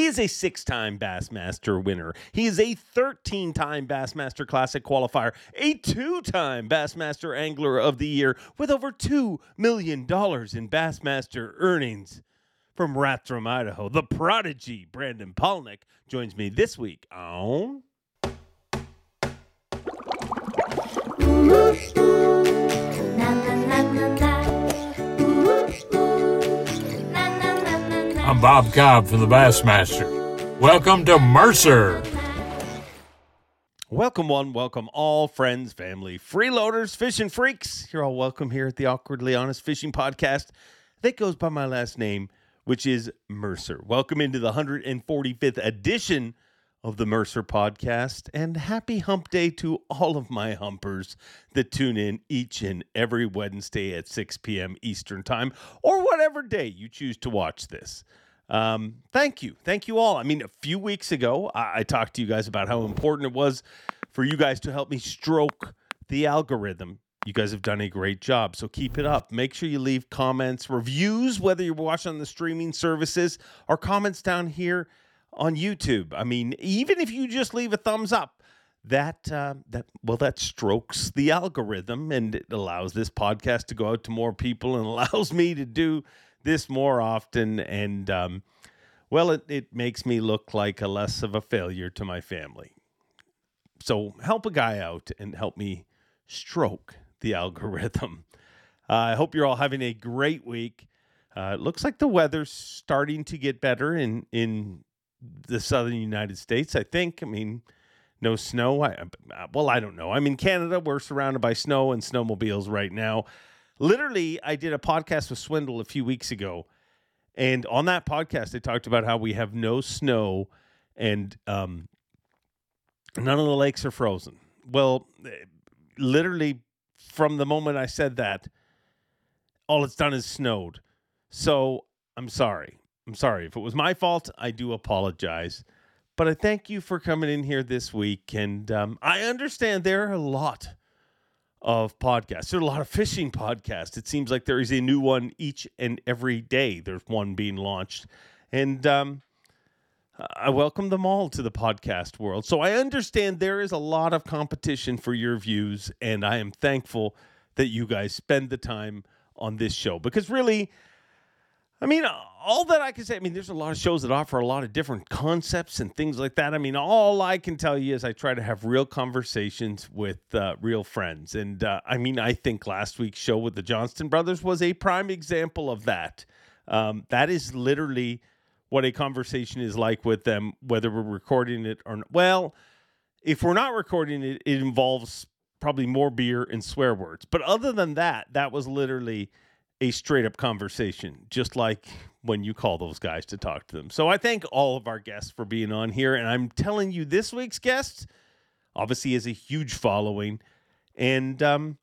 He is a six time Bassmaster winner. He is a 13 time Bassmaster Classic qualifier, a two time Bassmaster Angler of the Year with over $2 million in Bassmaster earnings. From Rathdrum, Idaho, the prodigy Brandon Palaniuk joins me this week on. I'm Bob Cobb from the Bassmaster. Welcome to Mercer. Welcome, one, welcome all, friends, family, freeloaders, fishing freaks. You're all welcome here at the Awkwardly Honest Fishing Podcast that goes by my last name, which is Mercer. Welcome into the 145th edition of the Mercer Podcast, and happy hump day to all of my humpers that tune in each and every Wednesday at 6 p.m. Eastern Time, or whatever day you choose to watch this. Um, thank you. Thank you all. I mean, a few weeks ago, I, I talked to you guys about how important it was for you guys to help me stroke the algorithm. You guys have done a great job. So keep it up. Make sure you leave comments, reviews, whether you're watching on the streaming services or comments down here on YouTube. I mean, even if you just leave a thumbs up, that uh, that well, that strokes the algorithm and it allows this podcast to go out to more people and allows me to do this more often. And um, well, it it makes me look like a less of a failure to my family. So help a guy out and help me stroke the algorithm. Uh, I hope you're all having a great week. Uh, it looks like the weather's starting to get better in in the southern United States. I think. I mean, no snow. I, well, I don't know. I'm in Canada. We're surrounded by snow and snowmobiles right now. Literally, I did a podcast with Swindle a few weeks ago, and on that podcast, they talked about how we have no snow and um, none of the lakes are frozen. Well, literally, from the moment I said that, all it's done is snowed. So I'm sorry. I'm sorry. If it was my fault, I do apologize. But I thank you for coming in here this week. And um, I understand there are a lot of podcasts. There are a lot of fishing podcasts. It seems like there is a new one each and every day. There's one being launched. And um, I welcome them all to the podcast world. So I understand there is a lot of competition for your views. And I am thankful that you guys spend the time on this show because really, I mean, all that I can say, I mean, there's a lot of shows that offer a lot of different concepts and things like that. I mean, all I can tell you is I try to have real conversations with uh, real friends. And uh, I mean, I think last week's show with the Johnston brothers was a prime example of that. Um, that is literally what a conversation is like with them, whether we're recording it or not. Well, if we're not recording it, it involves probably more beer and swear words. But other than that, that was literally a straight up conversation, just like when you call those guys to talk to them. So I thank all of our guests for being on here. And I'm telling you, this week's guest obviously has a huge following and um,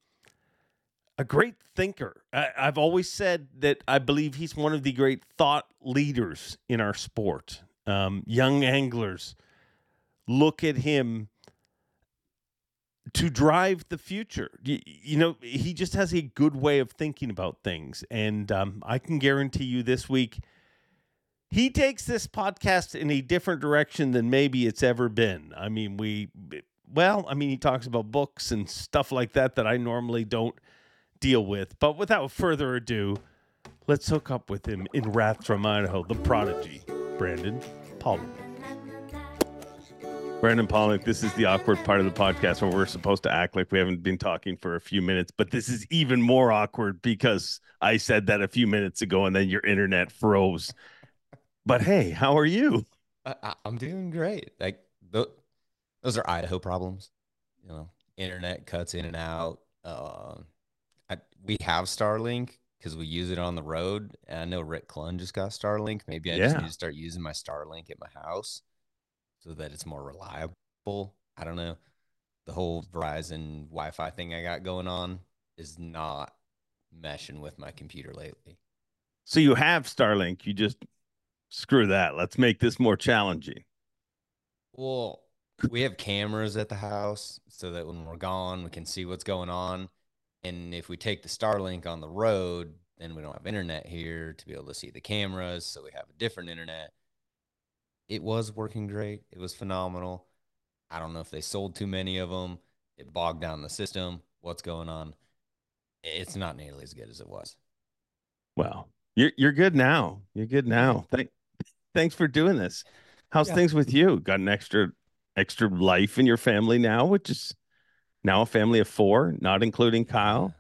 a great thinker. I, I've always said that I believe he's one of the great thought leaders in our sport. Um, young anglers look at him to drive the future. You, you, know, he just has a good way of thinking about things. And um, I can guarantee you this week, he takes this podcast in a different direction than maybe it's ever been. I mean, we, well, I mean, he talks about books and stuff like that that I normally don't deal with. But without further ado, let's hook up with him in Rathdrum, Idaho, the prodigy, Brandon Paul. Brandon Palaniuk, this is the awkward part of the podcast where we're supposed to act like we haven't been talking for a few minutes, but this is even more awkward because I said that a few minutes ago and then your internet froze. But hey, how are you? I, am doing great. Like th- those are Idaho problems, you know. Internet cuts in and out. Uh, I, we have Starlink because we use it on the road. And I know Rick Clunn just got Starlink. Maybe I yeah. just need to start using my Starlink at my house so that it's more reliable. I don't know. The whole Verizon Wi Fi thing I got going on is not meshing with my computer lately. So you have Starlink. You just screw that. Let's make this more challenging. Well, we have cameras at the house so that when we're gone, we can see what's going on. And if we take the Starlink on the road, then we don't have internet here to be able to see the cameras. So we have a different internet it was working great. It was phenomenal. I don't know if they sold too many of them. It bogged down the system. What's going on? It's not nearly as good as it was. Well, you're you're good now. You're good now. Thank thanks for doing this. How's Yeah. things with you? Got an extra extra life in your family now, which is now a family of four, not including Kyle.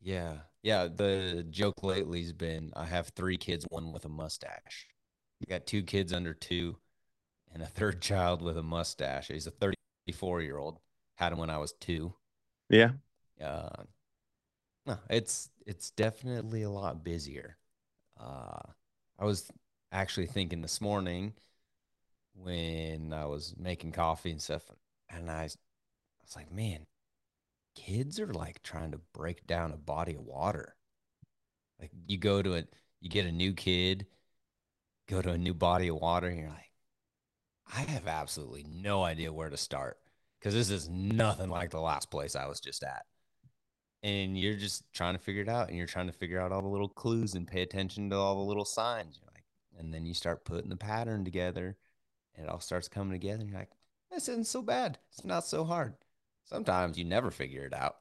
Yeah. Yeah. The joke lately's been I have three kids, one with a mustache. Got two kids under two and a third child with a mustache. He's a 34 year old. Had him when I was two. Yeah. Uh, no, it's it's definitely a lot busier. Uh, I was actually thinking this morning when I was making coffee and stuff, and I, I was like, man, kids are like trying to break down a body of water. Like you go to it, you get a new kid, go to a new body of water, and you're like, I have absolutely no idea where to start because this is nothing like the last place I was just at. And you're just trying to figure it out and you're trying to figure out all the little clues and pay attention to all the little signs. You're like and then you start putting the pattern together and it all starts coming together and you're like this isn't so bad. It's not so hard. Sometimes you never figure it out.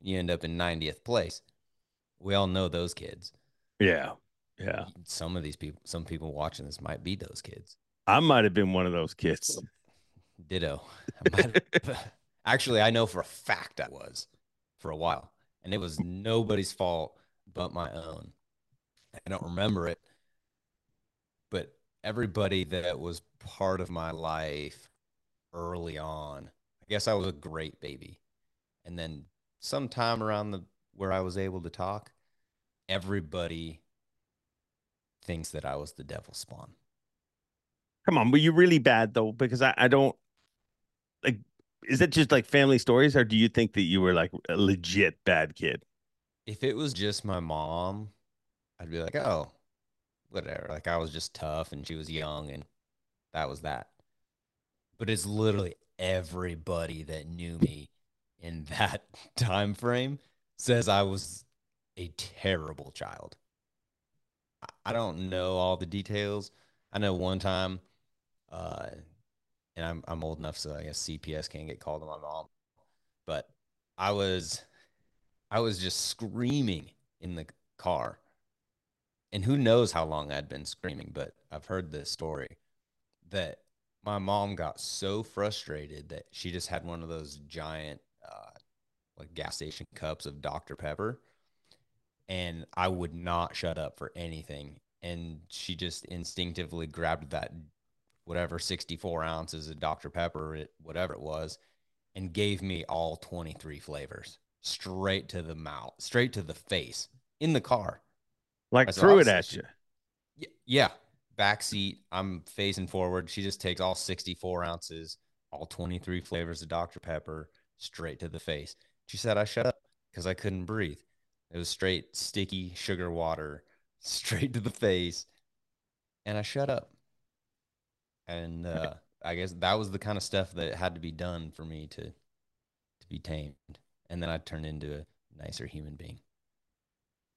You end up in 90th place. We all know those kids. Yeah. Yeah. some of these people some people watching this might be those kids I might have been one of those kids. ditto I actually i know for a fact i was for a while and it was nobody's fault but my own i don't remember it but everybody that was part of my life early on i guess i was a great baby and then sometime around the where i was able to talk everybody thinks that i was the devil spawn Come on, were you really bad though? Because I, I don't like is it just like family stories or do you think that you were like a legit bad kid? if it was just my mom, I'd be like, oh, whatever. Like I was just tough and she was young and that was that. But it's literally everybody that knew me in that time frame says I was a terrible child. I- don't know all the details. I know one time, uh, and I'm I'm old enough, so I guess CPS can't get called to my mom. But I was I was just screaming in the car. And who knows how long I'd been screaming, but I've heard this story that my mom got so frustrated that she just had one of those giant, uh, like gas station cups of Dr. Pepper. And I would not shut up for anything. And she just instinctively grabbed that, whatever, 64 ounces of Dr. Pepper, it, whatever it was, and gave me all 23 flavors straight to the mouth, straight to the face in the car. Like threw it at you. Y- Yeah. Back seat. I'm facing forward. She just takes all 64 ounces, all 23 flavors of Dr. Pepper straight to the face. She said I shut up because I couldn't breathe. It was straight sticky sugar water straight to the face. And I shut up. And uh, I guess that was the kind of stuff that had to be done for me to to be tamed. And then I turned into a nicer human being.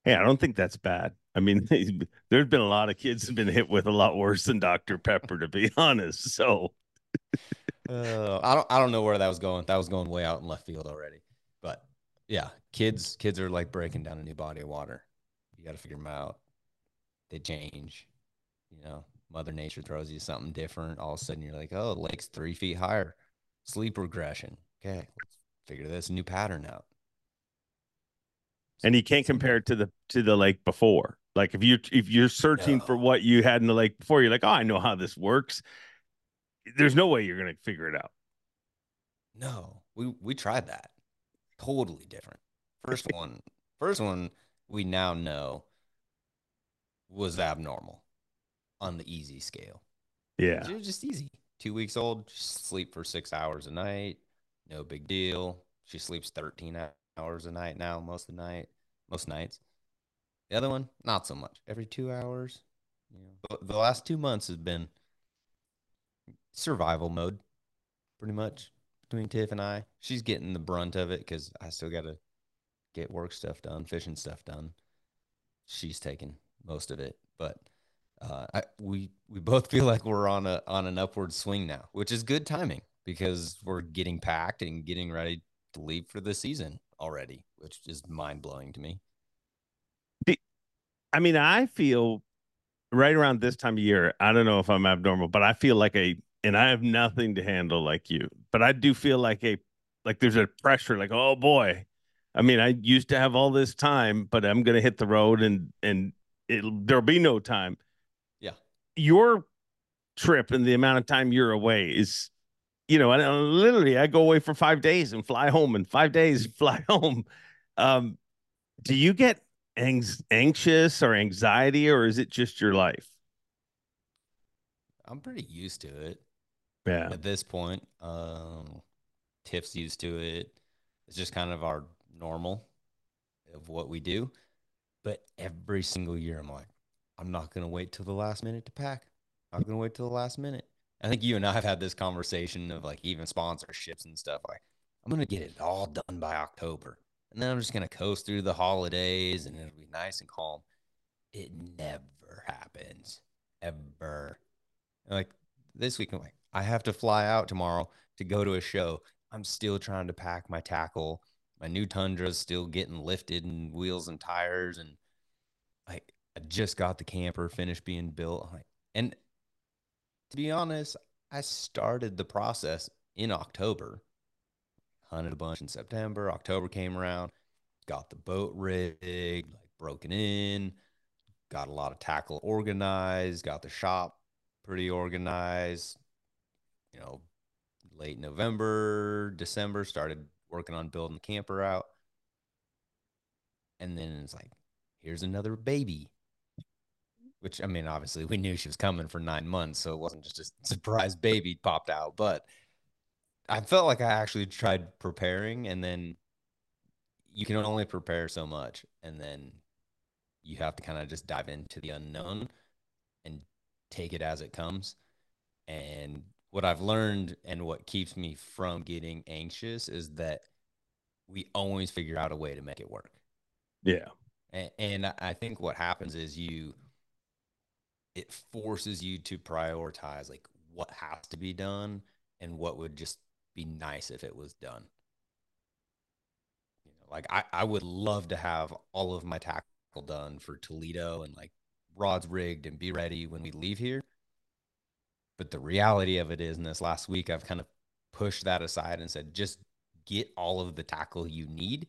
Hey, I don't think that's bad. I mean, there's been a lot of kids who've been hit with a lot worse than Dr. Pepper, to be honest. So Uh, I don't I don't know where that was going. That was going way out in left field already. But yeah, kids kids are like breaking down a new body of water. You got to figure them out. They change. You know, Mother Nature throws you something different. All of a sudden, you're like, oh, the lake's three feet higher. Sleep regression. Okay, let's figure this new pattern out. and you can't compare it to the to the lake before. Like if you if you're searching for what you had in the lake before, you're like, oh, I know how this works. There's no way you're gonna figure it out. No, we we tried that. Totally different. First one, first one we now know was abnormal on the easy scale. Yeah. It was just easy. Two weeks old, sleep for six hours a night. No big deal. She sleeps 13 hours a night now, most of the night, most nights. The other one, not so much. Every two hours. You know, but the last two months has been survival mode, pretty much between Tiff and I. She's getting the brunt of it because I still got to get work stuff done, fishing stuff done. She's taking most of it, but uh, I, we we both feel like we're on a on an upward swing now, which is good timing because we're getting packed and getting ready to leave for the season already, which is mind blowing to me. I mean, I feel right around this time of year. I don't know if I'm abnormal, but I feel like a, and I have nothing to handle like you, but I do feel like a, like there's a pressure, like oh boy. I mean, I used to have all this time, but I'm gonna hit the road and and it'll there'll be no time. Yeah. Your trip and the amount of time you're away is you know, and literally I go away for five days and fly home and five days fly home. Um, do you get anxious or anxiety or is it just your life? I'm pretty used to it. Yeah. At this point, um, Tiff's used to it. It's just kind of our normal of what we do. But every single year, I'm like, I'm not going to wait till the last minute to pack. I'm going to wait till the last minute. I think you and I have had this conversation of like even sponsorships and stuff. Like, I'm gonna get it all done by October, and then I'm just gonna coast through the holidays, and it'll be nice and calm. It never happens, ever. like this week, I'm like, I have to fly out tomorrow to go to a show. I'm still trying to pack my tackle. My new Tundra's still getting lifted and wheels and tires, and I I just got the camper finished being built. And to be honest, I started the process in October. Hunted a bunch in September. October came around, got the boat rigged, like broken in, got a lot of tackle organized, got the shop pretty organized. You know, late November, December, started working on building the camper out. And then it's like, here's another baby which I mean, obviously we knew she was coming for nine months, so it wasn't just a surprise baby popped out. But I felt like I actually tried preparing, and then you can only prepare so much, and then you have to kind of just dive into the unknown and take it as it comes. And what I've learned and what keeps me from getting anxious is that we always figure out a way to make it work. Yeah. And, and I think what happens is you it forces you to prioritize like what has to be done and what would just be nice if it was done. You know, like I, I would love to have all of my tackle done for Toledo and like rods rigged and be ready when we leave here. But the reality of it is, in this last week, I've kind of pushed that aside and said, just get all of the tackle you need,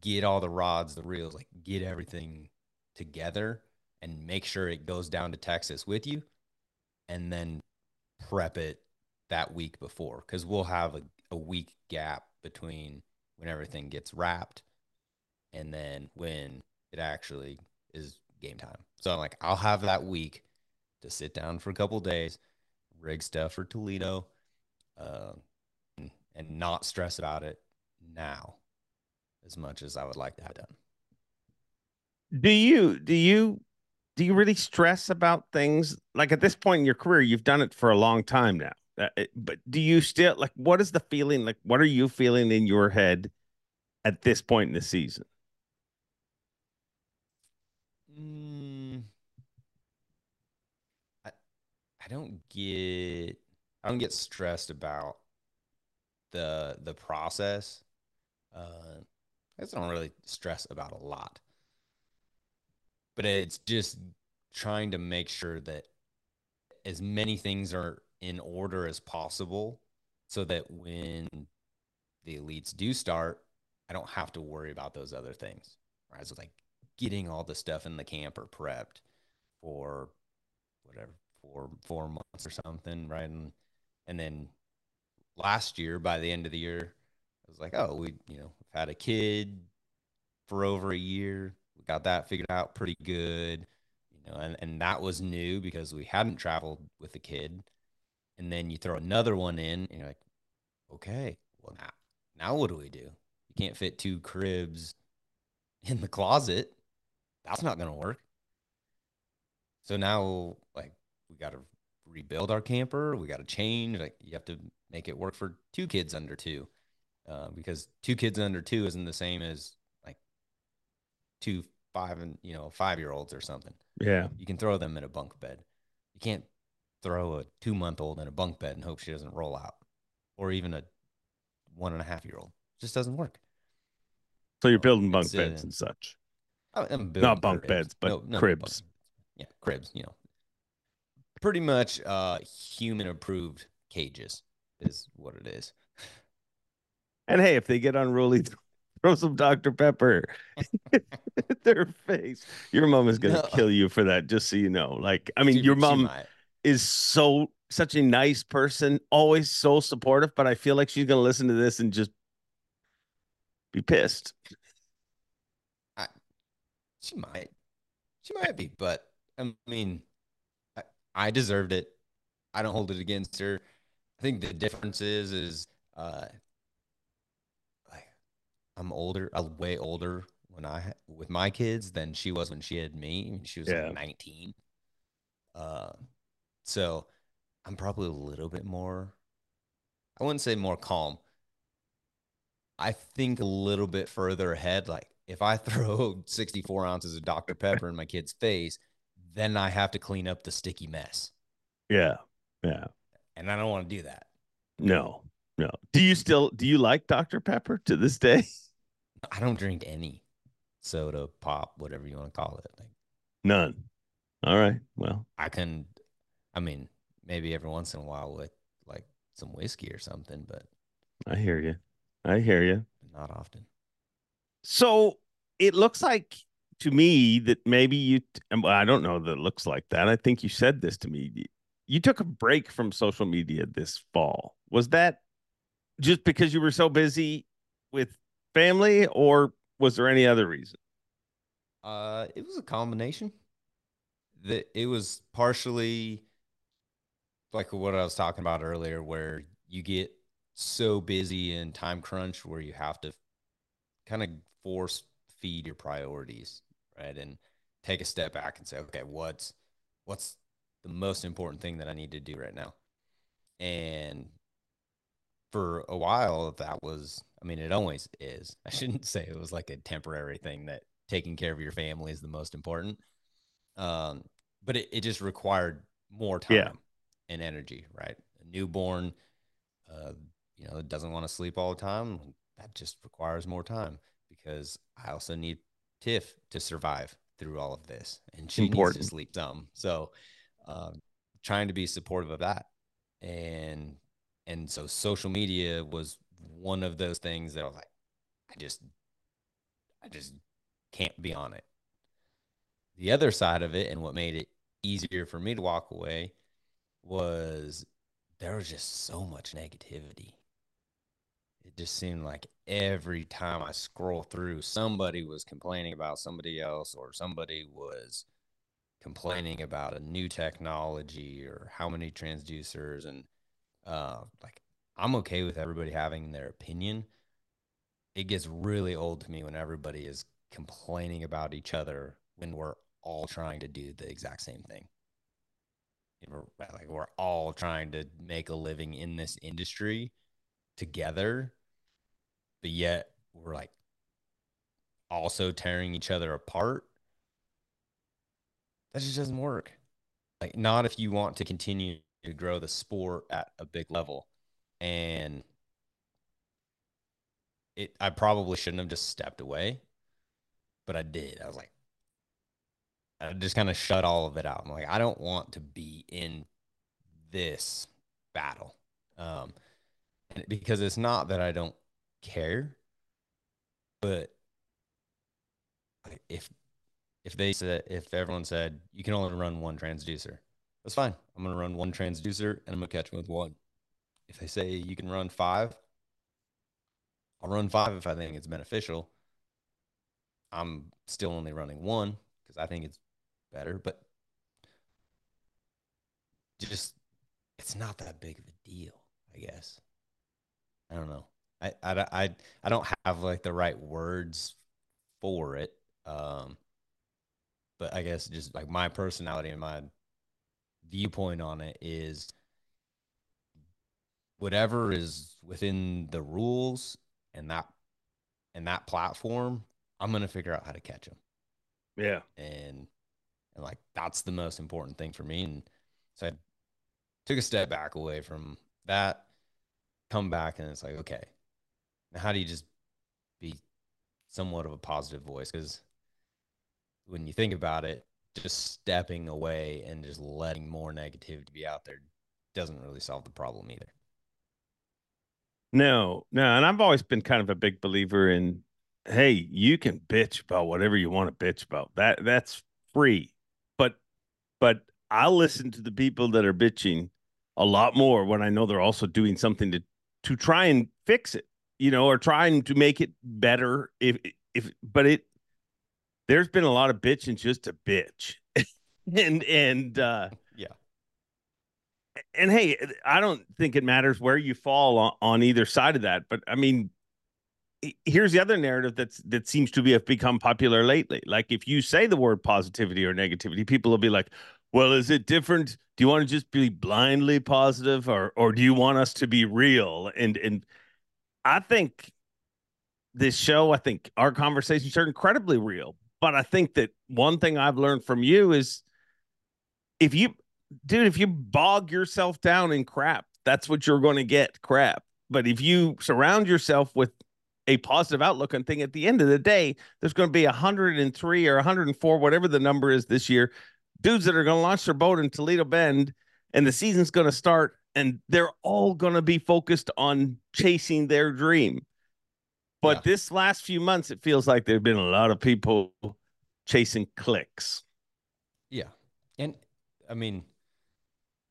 get all the rods, the reels, like get everything together and make sure it goes down to Texas with you and then prep it that week before because we'll have a, a week gap between when everything gets wrapped and then when it actually is game time. So I'm like, I'll have that week to sit down for a couple days, rig stuff for Toledo, uh, and, and not stress about it now as much as I would like to have done. Do you do you do you really stress about things? Like at this point in your career you've done it for a long time now. Uh, but do you still like what is the feeling like what are you feeling in your head at this point in the season? Mm, I don't get i don't get stressed about the the process uh i don't really stress about a lot but it's just trying to make sure that as many things are in order as possible so that when the elites do start, I don't have to worry about those other things. Right. So like getting all the stuff in the camper prepped for whatever, four four months or something, right? And and then last year, by the end of the year, I was like, oh, we, you know, had a kid for over a year. We got that figured out pretty good you know and, and that was new because we hadn't traveled with the kid. And then you throw another one in and you're like okay well now now what do we do? You can't fit two cribs in the closet. That's not to work. So now like we got to rebuild our camper we got to change like you have to make it work for two kids under two uh, because two kids under two isn't the same as like two five and you know five year olds or something. Yeah. You can throw them in a bunk bed. You can't throw a two month old in a bunk bed and hope she doesn't roll out, or even a one and a half year old. Just doesn't work. So you're building bunk It's, uh, beds and such. Building Not bunk cribs. beds, but no, cribs. bunk- yeah, cribs. You know, pretty much uh, human approved cages is what it is. And hey, if they get unruly, throw some Dr. Pepper their face. Your mom is gonna No. kill you for that, just so you know. Like, I mean, She- your mom is so such a nice person, always so supportive, but I feel like she's gonna listen to this and just be pissed. She might. She might be, but I mean, I, deserved it. I don't hold it against her. I think the difference is, is uh, like I'm older, I'm way older when I with my kids than she was when she had me. She was Yeah. like 19. Uh, so I'm probably a little bit more. I wouldn't say more calm. I think a little bit further ahead. Like if I throw 64 ounces of Dr. Pepper in my kid's face, then I have to clean up the sticky mess. Yeah. Yeah. And I don't want to do that. No. No. Do you still do you like Dr. Pepper to this day? I don't drink any soda, pop, whatever you want to call it. Like None. All right. Well, I can, I mean, maybe every once in a while with like some whiskey or something, but I hear you. I hear you. not often. So it looks like to me that maybe you, I don't know that looks like that. I think you said this to me. You took a break from social media this fall. Was that just because you were so busy with family, or was there any other reason? Uh, it was a combination. That it was partially like what I was talking about earlier, where you get so busy and time crunch where you have to kind of force feed your priorities, right? And take a step back and say, okay, what's what's the most important thing that I need to do right now? And for a while, that was, I mean, it always is. I shouldn't say it was like a temporary thing that taking care of your family is the most important. Um, but it, it just required more time Yeah. and energy, right? A newborn, uh, you know, doesn't want to sleep all the time. That just requires more time because I also need Tiff to survive through all of this, and she Important. needs to sleep some. So, um, trying to be supportive of that, and and so social media was one of those things that I was like, I just, I just can't be on it. The other side of it, and what made it easier for me to walk away, was there was just so much negativity. It just seemed like every time I scroll through, somebody was complaining about somebody else, or somebody was complaining about a new technology or how many transducers and uh like I'm okay with everybody having their opinion. It gets really old to me when everybody is complaining about each other when we're all trying to do the exact same thing. We're, like we're all trying to make a living in this industry together, but yet we're like also tearing each other apart. That just doesn't work. Like not if you want to continue to grow the sport at a big level. And it I probably shouldn't have just stepped away, but I did. I was like I just kind of shut all of it out. I'm like, I don't want to be in this battle. Um because it's not that I don't care, but if if they said if everyone said you can only run one transducer, that's fine. I'm gonna run one transducer and I'm gonna catch them with one. If they say you can run five, I'll run five if I think it's beneficial. I'm still only running one because I think it's better, but just it's not that big of a deal, I guess. I don't know. I I I, I don't have like the right words for it. Um but I guess just like my personality and my viewpoint on it is whatever is within the rules and that and that platform, I'm gonna figure out how to catch them. Yeah. And and like that's the most important thing for me. And so I took a step back away from that, come back, and it's like, okay, now how do you just be somewhat of a positive voice? Because when you think about it, just stepping away and just letting more negativity be out there doesn't really solve the problem either. No, no, and I've always been kind of a big believer in hey, you can bitch about whatever you want to bitch about. That that's free. But but I'll listen to the people that are bitching a lot more when I know they're also doing something to to try and fix it, you know, or trying to make it better if if but it there's been a lot of bitching just a bitch. and and uh Yeah. and hey, I don't think it matters where you fall on, on either side of that, but I mean, here's the other narrative that's that seems to be have become popular lately. Like if you say the word positivity or negativity, people will be like, "Well, is it different? Do you want to just be blindly positive, or or do you want us to be real?" And and I think this show, I think our conversations are incredibly real. But I think that one thing I've learned from you is if you dude, if you bog yourself down in crap, that's what you're going to get crap. But if you surround yourself with a positive outlook and thing at the end of the day, there's going to be 103 or 104, whatever the number is this year, dudes that are going to launch their boat in Toledo Bend and the season's going to start and they're all going to be focused on chasing their dream. But Yeah. this last few months, it feels like there have been a lot of people chasing clicks. Yeah. And I mean,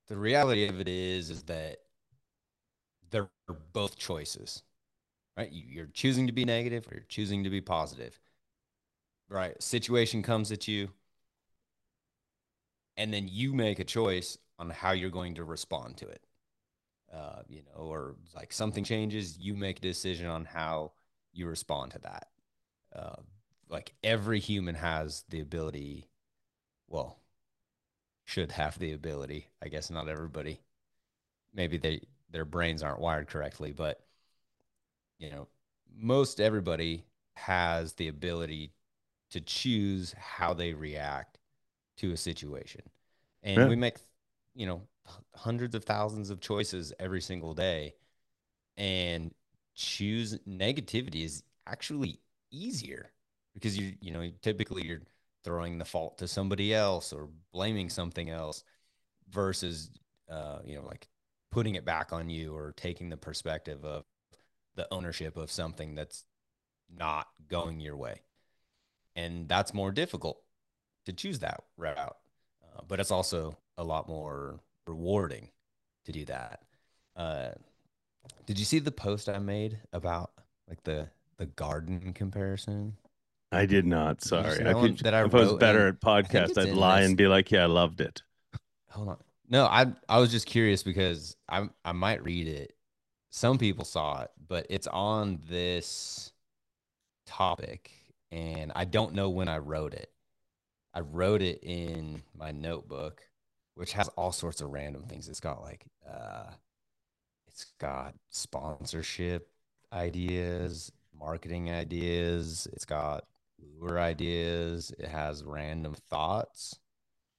the reality of it is, is that they're both choices, right? You- You're choosing to be negative or you're choosing to be positive, right? Situation comes at you, and then you make a choice on how you're going to respond to it. Uh, you know, or like something changes, you make a decision on how you respond to that. Uh, like every human has the ability, well, should have the ability. I guess not everybody. Maybe they their brains aren't wired correctly, but you know, most everybody has the ability to choose how they react to a situation. And Yeah. we make, you know, hundreds of thousands of choices every single day. And choose negativity is actually easier because you you know, typically you're throwing the fault to somebody else or blaming something else versus uh, you know, like putting it back on you or taking the perspective of the ownership of something that's not going your way. And that's more difficult to choose that route. Uh, but it's also a lot more rewarding to do that. Uh, did you see the post I made about like the the garden comparison? I did not. Did Sorry. that I could, that I if I was better at podcast, I'd lie this- and be like, yeah, I loved it. Hold on. No, I I was just curious because I I might read it. Some people saw it, but it's on this topic and I don't know when I wrote it. I wrote it in my notebook, which has all sorts of random things. It's got like uh it's got sponsorship ideas, marketing ideas, it's got lure ideas, it has random thoughts.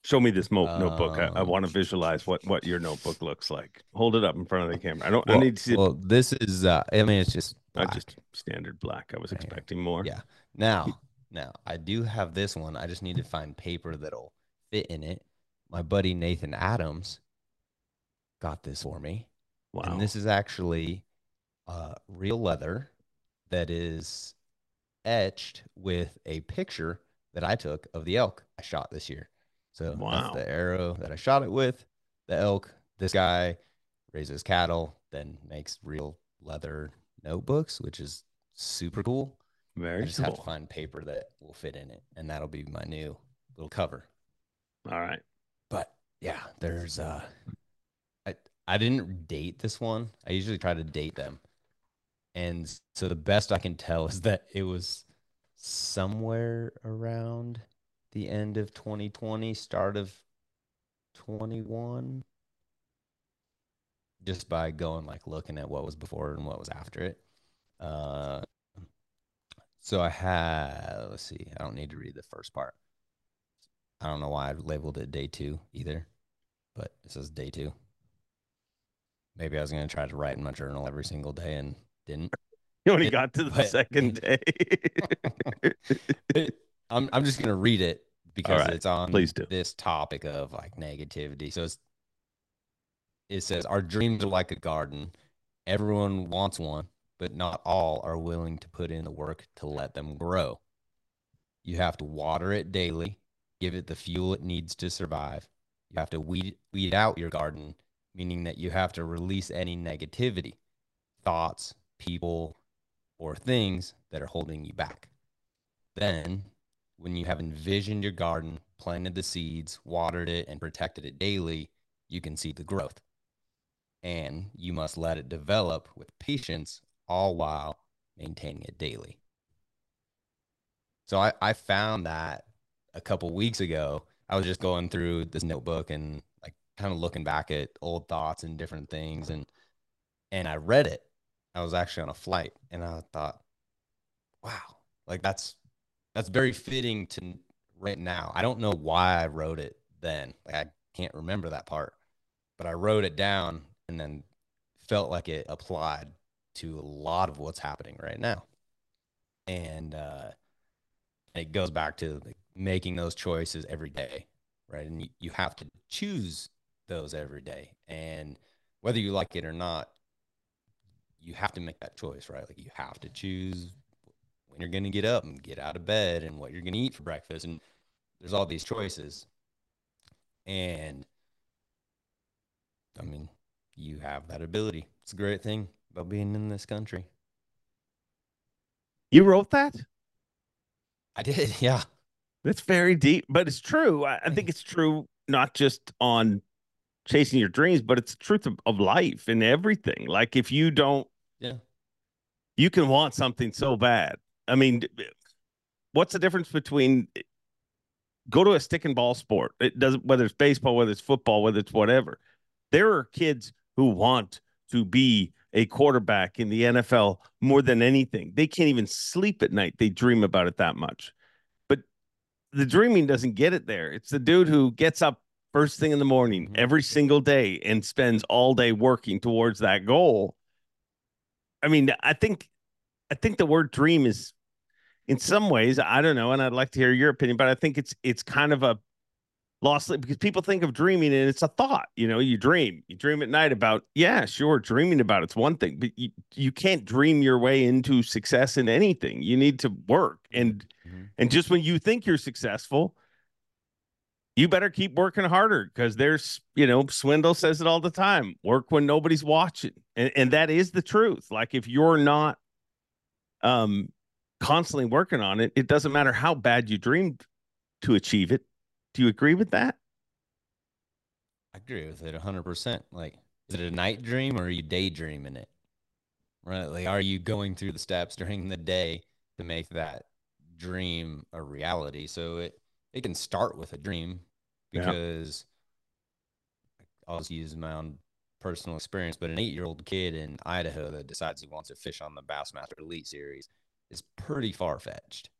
Show me this mo- notebook. I, I Um, want to visualize what, what your notebook looks like. Hold it up in front of the camera. I don't. I need to see. Well, this is. Uh, I mean, it's just. I black. just standard black. I was expecting more. Yeah. Now, now I do have this one. I just need to find paper that'll fit in it. My buddy Nathan Adams got this for me, Wow. and this is actually uh, real leather that is etched with a picture that I took of the elk I shot this year. So Wow. that's the arrow that I shot it with. The elk. This guy raises cattle, then makes real leather notebooks, which is super cool. I Very just have to find paper that will fit in it, and that'll be my new little cover. All right. But yeah, there's uh, I I didn't date this one. I usually try to date them, and so the best I can tell is that it was somewhere around the end of 2020, start of 21. Just by going like looking at what was before and what was after it. Uh, so I had, let's see, I don't need to read the first part. I don't know why I labeled it day two either, but it says day two. Maybe I was going to try to write in my journal every single day and didn't. You only It- got to the but- second day. I'm I'm just gonna read it because right, it's on please do. this topic of like negativity. So it's, it says our dreams are like a garden. Everyone wants one, but not all are willing to put in the work to let them grow. You have to water it daily, give it the fuel it needs to survive. You have to weed weed out your garden, meaning that you have to release any negativity, thoughts, people, or things that are holding you back. Then, when you have envisioned your garden, planted the seeds, watered it, and protected it daily, you can see the growth. And you must let it develop with patience, all while maintaining it daily. So I, I found that a couple weeks ago. I was just going through this notebook and like kind of looking back at old thoughts and different things and and I read it. I was actually on a flight and I thought, wow, like that's that's very fitting to right now. I don't know why I wrote it then. Like I can't remember that part, but I wrote it down and then felt like it applied to a lot of what's happening right now. And uh, it goes back to like making those choices every day, right? And you, you have to choose those every day. And whether you like it or not, you have to make that choice, right? Like you have to choose when you're going to get up and get out of bed and what you're going to eat for breakfast. And there's all these choices. And I mean, you have that ability. It's a great thing about being in this country. you wrote that? I did, yeah. That's very deep, but it's true. I, I think it's true not just on chasing your dreams, but it's the truth of, of life and everything. Like if you don't, Yeah. you can want something so bad. I mean, what's the difference between eh, go to a stick and ball sport? It doesn't whether it's baseball, whether it's football, whether it's whatever. There are kids who want to be a quarterback in the NFL more than anything. They can't even sleep at night. They dream about it that much. But the dreaming doesn't get it there. It's the dude who gets up first thing in the morning Mhm. every single day and spends all day working towards that goal. I mean, I think I think the word dream is in some ways, I don't know, and I'd like to hear your opinion, but I think it's it's kind of a lost sleep because people think of dreaming and it's a thought. You know, you dream, you dream at night about, yeah, sure, dreaming about it's one thing, but you, you can't dream your way into success in anything. You need to work. And Mhm. and just when you think you're successful, you better keep working harder because there's, you know, Swindle says it all the time work when nobody's watching. And, and that is the truth. Like if you're not um constantly working on it, it doesn't matter how bad you dreamed to achieve it. Do you agree with that? I agree with it 100%. Like, is it a night dream or are you daydreaming it? Right? Like, are you going through the steps during the day to make that dream a reality? So it, it can start with a dream Yeah. because I'll just use my own personal experience, but an eight year old kid in Idaho that decides he wants to fish on the Bassmaster Elite Series is pretty far fetched.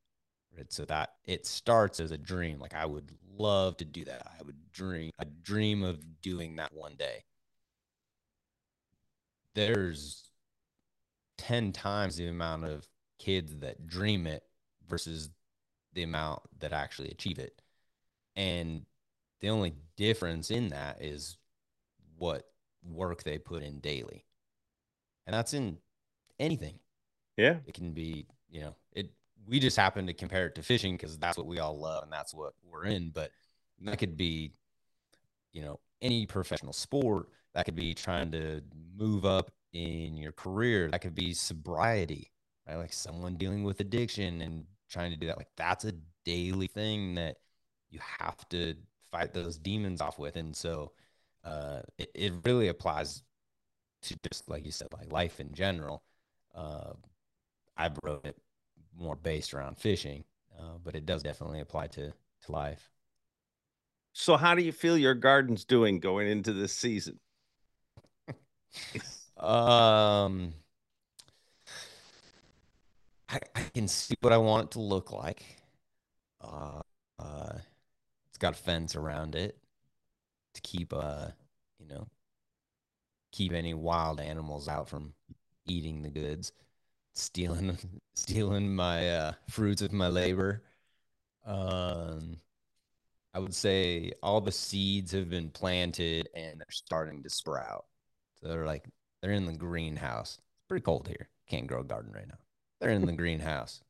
Right. So that it starts as a dream. Like I would love to do that. I would dream I dream of doing that one day. There's 10 times the amount of kids that dream it versus the amount that actually achieve it. And the only difference in that is what work they put in daily. And that's in anything. Yeah. It can be, you know, it we just happen to compare it to fishing because that's what we all love and that's what we're in. But that could be, you know, any professional sport. That could be trying to move up in your career. That could be sobriety, right? Like someone dealing with addiction and trying to do that. Like that's a daily thing that you have to fight those demons off with. And so uh, it, it really applies to just like you said, like life in general. Uh, I wrote it more based around fishing, uh, but it does definitely apply to to life. So how do you feel your garden's doing going into this season? Um, I, I can see what I want it to look like. Uh, uh, it's got a fence around it to keep uh you know keep any wild animals out from eating the goods, stealing stealing my uh, fruits of my labor. Um, I would say all the seeds have been planted and they're starting to sprout. So they're like they're in the greenhouse. It's pretty cold here. Can't grow a garden right now. They're in the greenhouse.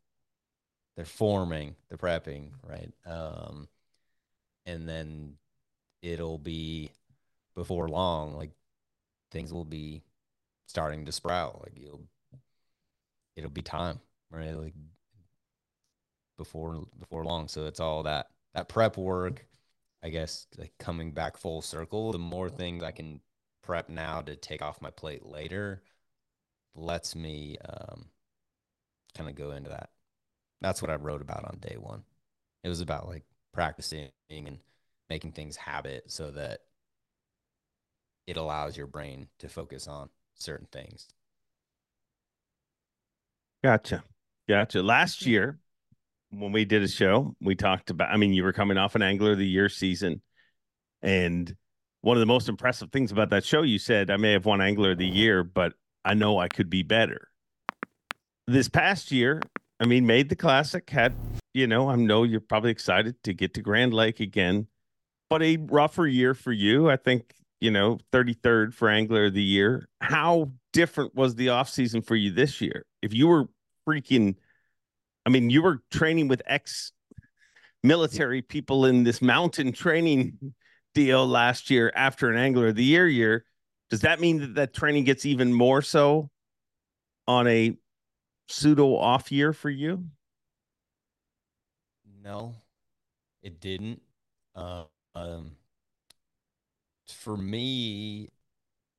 They're forming, they're prepping, right? Um, and then it'll be before long, like things will be starting to sprout. Like you'll, it'll be time, right? Like before before long. So it's all that that prep work, I guess, like coming back full circle. The more things I can prep now to take off my plate later, lets me um, kind of go into that. That's what I wrote about on day one. It was about like practicing and making things habit so that it allows your brain to focus on certain things. Gotcha. Gotcha. Last year, when we did a show, we talked about, I mean, you were coming off an Angler of the Year season. And one of the most impressive things about that show, you said, I may have won Angler of the Year, but I know I could be better. This past year, I mean, made the classic, had, you know, I know you're probably excited to get to Grand Lake again, but a rougher year for you. I think you know, 33rd for Angler of the Year. How different was the offseason for you this year? If you were freaking, I mean, you were training with ex military people in this mountain training deal last year after an Angler of the Year year. Does that mean that that training gets even more so on a pseudo off year for you? No, it didn't. Uh, um, for me,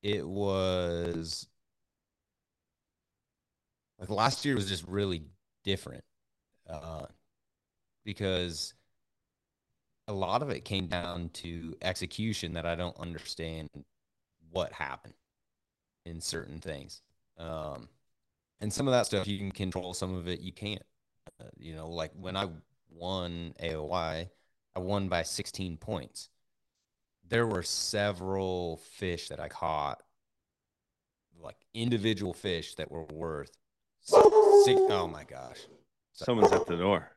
it was like last year was just really different uh, because a lot of it came down to execution that I don't understand what happened in certain things. Um, and some of that stuff you can control, some of it you can't. Uh, you know, like when I won AOY, I won by 16 points there were several fish that I caught, like individual fish that were worth. Six, oh my gosh! Someone's at the door.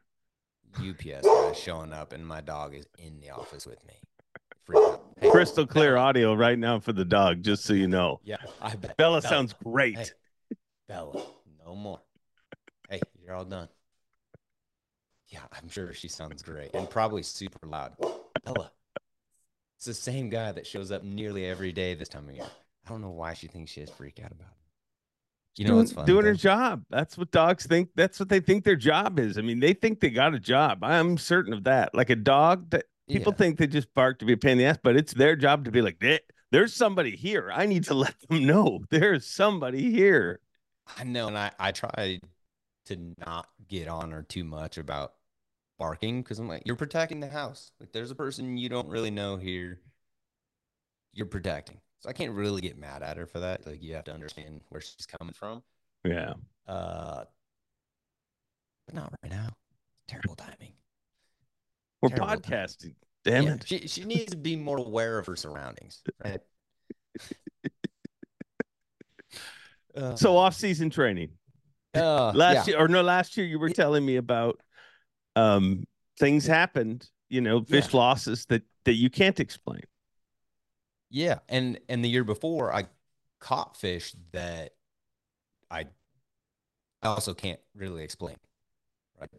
UPS guy showing up, and my dog is in the office with me. Hey, Crystal clear Bella. audio right now for the dog, just so you know. Yeah, I bet. Bella, Bella. sounds great. Hey, Bella, no more. Hey, you're all done. Yeah, I'm sure she sounds great and probably super loud. Bella, it's the same guy that shows up nearly every day this time of year. I don't know why she thinks she has freak out about it. You know doing, what's fun? Doing though? her job. That's what dogs think. That's what they think their job is. I mean, they think they got a job. I'm certain of that. Like a dog that people yeah. think they just bark to be a pain in the ass, but it's their job to be like, eh, there's somebody here. I need to let them know there's somebody here. I know. And I, I try to not get on her too much about barking because I'm like, you're protecting the house. Like there's a person you don't really know here. You're protecting. So I can't really get mad at her for that. Like you have to understand where she's coming from. Yeah. Uh but not right now. Terrible timing. We're Terrible podcasting. Timing. Damn yeah, it. She she needs to be more aware of her surroundings. Right. uh, so off season training. Uh, last yeah. year or no, last year you were telling me about um, things happened, you know, fish yeah. losses that that you can't explain. Yeah, and and the year before I caught fish that I I also can't really explain. Right,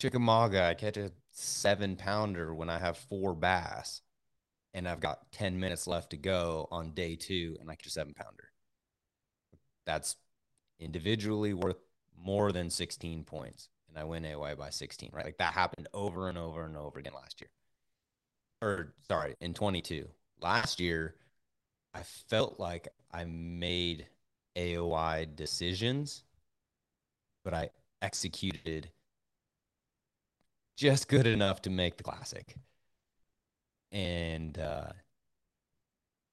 Chickamauga, I catch a seven pounder when I have four bass, and I've got ten minutes left to go on day two, and I catch a seven pounder. That's individually worth more than sixteen points and I win AOY by 16, right? Like that happened over and over and over again last year. Or sorry, in 22. Last year, I felt like I made AOY decisions, but I executed just good enough to make the classic. And uh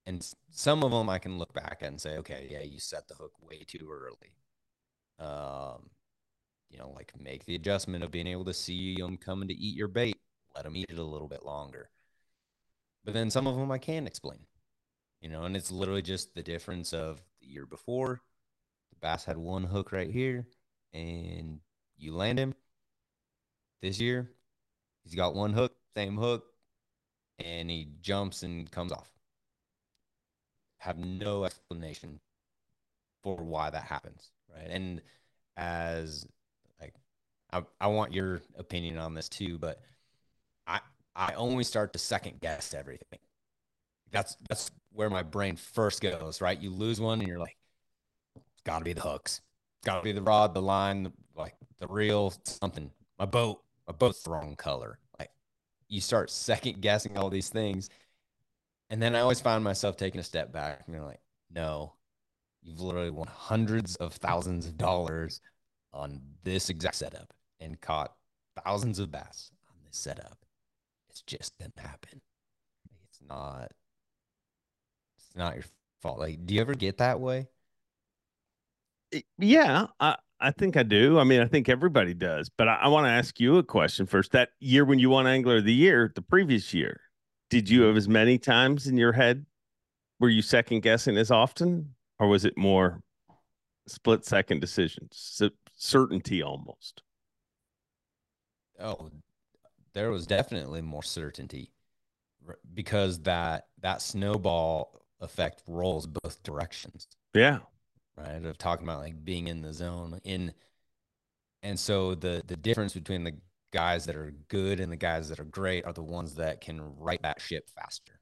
and some of them I can look back at and say, okay, yeah, you set the hook way too early. Um, you know, like make the adjustment of being able to see them coming to eat your bait let them eat it a little bit longer. But then some of them I can explain, you know, and it's literally just the difference of the year before. The bass had one hook right here, and you land him. This year, he's got one hook, same hook, and he jumps and comes off. Have no explanation for why that happens, right? And as like, I, I want your opinion on this too, but I I only start to second guess everything. That's that's where my brain first goes, right? You lose one and you're like, it's got to be the hooks, it's got to be the rod, the line, the, like the reel, something. My boat, my boat's the wrong color. Like you start second guessing all these things, and then I always find myself taking a step back and you're like, no, you've literally won hundreds of thousands of dollars on this exact setup and caught thousands of bass on this setup. It's just gonna happen. It's not. It's not your fault. Like, do you ever get that way? Yeah, I, I think I do. I mean, I think everybody does. But I, I want to ask you a question first. That year when you won Angler of the Year, the previous year, did you have as many times in your head? Were you second guessing as often, or was it more split second decisions, certainty almost? Oh, there was definitely more certainty because that that snowball effect rolls both directions. Yeah. Right. Of talking about like being in the zone in and so the the difference between the guys that are good and the guys that are great are the ones that can right that ship faster.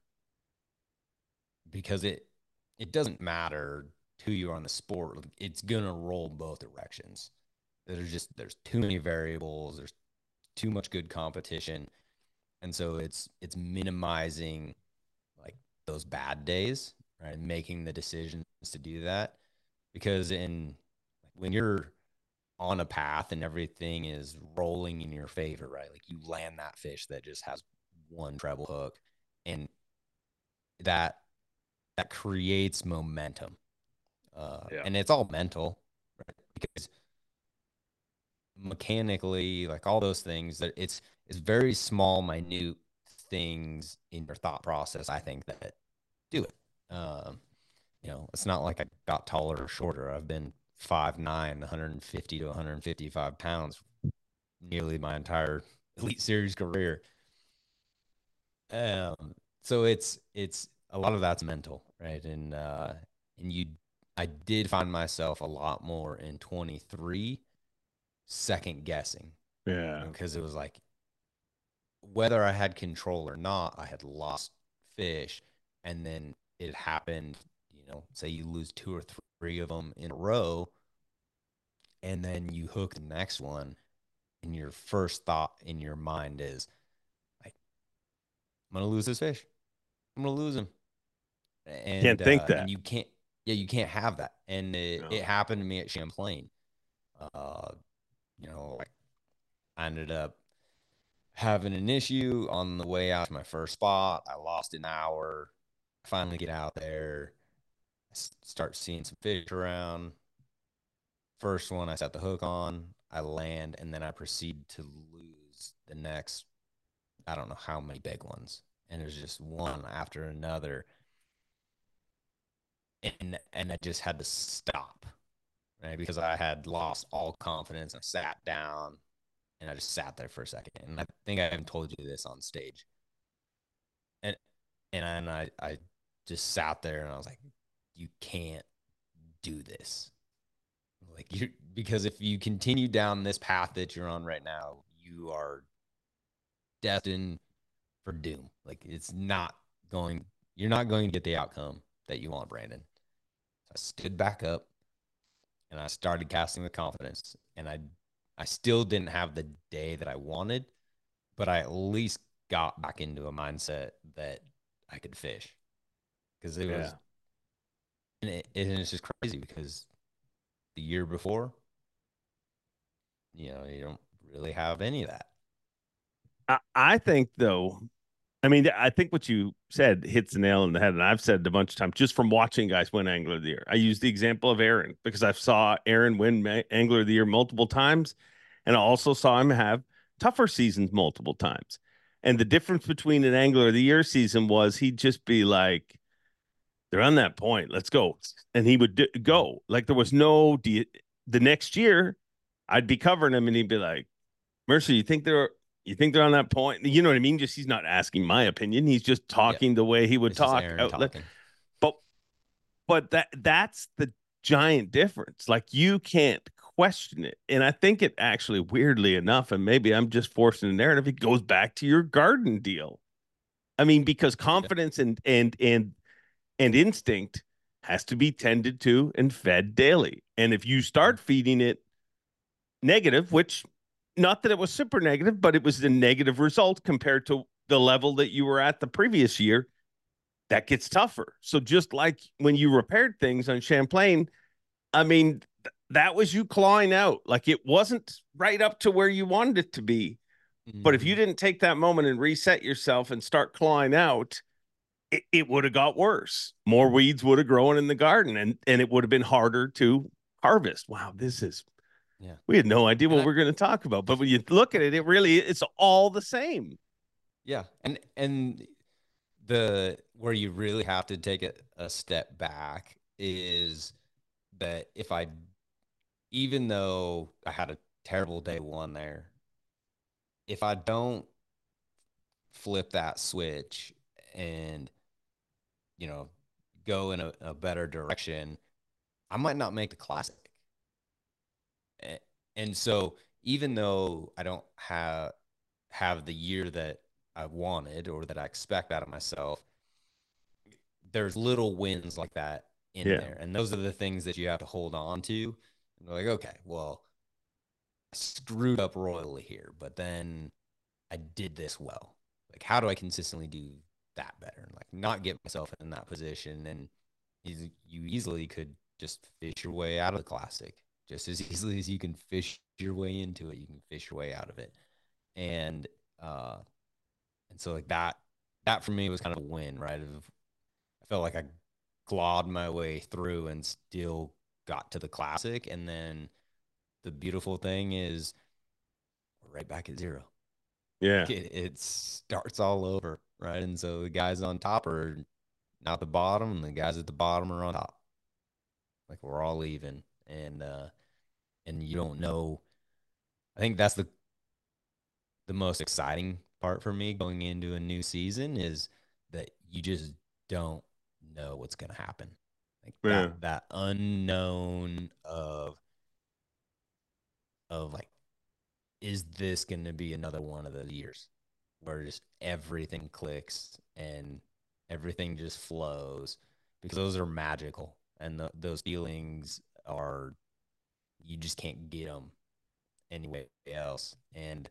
Because it it doesn't matter who you are on the sport, it's gonna roll both directions. There's just there's too many variables, there's too much good competition. And so it's it's minimizing like those bad days, right? Making the decisions to do that. Because in when you're on a path and everything is rolling in your favor, right? Like you land that fish that just has one treble hook and that that creates momentum. Uh, yeah. and it's all mental, right? Because mechanically, like all those things, that it's it's very small, minute things in your thought process. I think that do it. Um, you know, it's not like I got taller or shorter. I've been five nine, 150 to 155 pounds nearly my entire elite series career. Um, so it's it's a lot of that's mental, right? And uh, and you, I did find myself a lot more in 23, second guessing. Yeah, because it was like whether I had control or not, I had lost fish, and then it happened. You know, say you lose two or three of them in a row, and then you hook the next one, and your first thought in your mind is, like, I'm gonna lose this fish. I'm gonna lose him. And can't think uh, that. you can't. Yeah, you can't have that. And it, no. it happened to me at Champlain. Uh, you know, like I ended up having an issue on the way out to my first spot. I lost an hour. Finally get out there. start seeing some fish around. First one I set the hook on, I land, and then I proceed to lose the next, I don't know how many big ones. And there's just one after another. And and I just had to stop. Right. Because I had lost all confidence. I sat down and I just sat there for a second. And I think I even told you this on stage. And and I I just sat there and I was like, you can't do this. Like you because if you continue down this path that you're on right now, you are destined for doom. Like it's not going you're not going to get the outcome that you want, Brandon. So I stood back up and I started casting with confidence and I I still didn't have the day that I wanted, but I at least got back into a mindset that I could fish because it yeah. was, and, it, and it's just crazy because the year before, you know, you don't really have any of that. I, I think though, I mean, I think what you said hits the nail in the head, and I've said it a bunch of times just from watching guys win Angler of the Year. I use the example of Aaron because I saw Aaron win Angler of the Year multiple times, and I also saw him have tougher seasons multiple times. And the difference between an angler of the year season was he'd just be like, they're on that point. Let's go. And he would d- go. Like there was no de- the next year, I'd be covering him and he'd be like, Mercer, you think they're you think they're on that point? You know what I mean? Just he's not asking my opinion. He's just talking yeah. the way he would it's talk. But but that that's the giant difference. Like you can't question it. And I think it actually weirdly enough, and maybe I'm just forcing the narrative, it goes back to your garden deal. I mean, because confidence yeah. and and and and instinct has to be tended to and fed daily. And if you start feeding it negative, which not that it was super negative, but it was a negative result compared to the level that you were at the previous year, that gets tougher. So just like when you repaired things on Champlain, I mean, th- that was you clawing out. Like it wasn't right up to where you wanted it to be. Mm-hmm. But if you mm-hmm. didn't take that moment and reset yourself and start clawing out, it, it would have got worse. More weeds would have grown in the garden and, and it would have been harder to harvest. Wow, this is yeah. We had no idea what I, we're going to talk about, but when you look at it, it really it's all the same. Yeah, and and the where you really have to take a, a step back is that if I, even though I had a terrible day one there, if I don't flip that switch and you know go in a, a better direction, I might not make the classic. And so even though I don't have have the year that I wanted or that I expect out of myself, there's little wins like that in yeah. there. And those are the things that you have to hold on to. And like, okay, well, I screwed up royally here, but then I did this well. Like, how do I consistently do that better? And like, not get myself in that position. And you, you easily could just fish your way out of the classic just as easily as you can fish your way into it, you can fish your way out of it. And uh and so like that that for me was kind of a win, right? Of I felt like I clawed my way through and still got to the classic. And then the beautiful thing is we're right back at zero. Yeah. It, it starts all over, right? And so the guys on top are not the bottom, and the guys at the bottom are on top. Like we're all even. And uh and you don't know. I think that's the the most exciting part for me going into a new season is that you just don't know what's going to happen. Like yeah. that, that unknown of of like is this going to be another one of the years where just everything clicks and everything just flows because those are magical and the, those feelings are you just can't get them anywhere else, and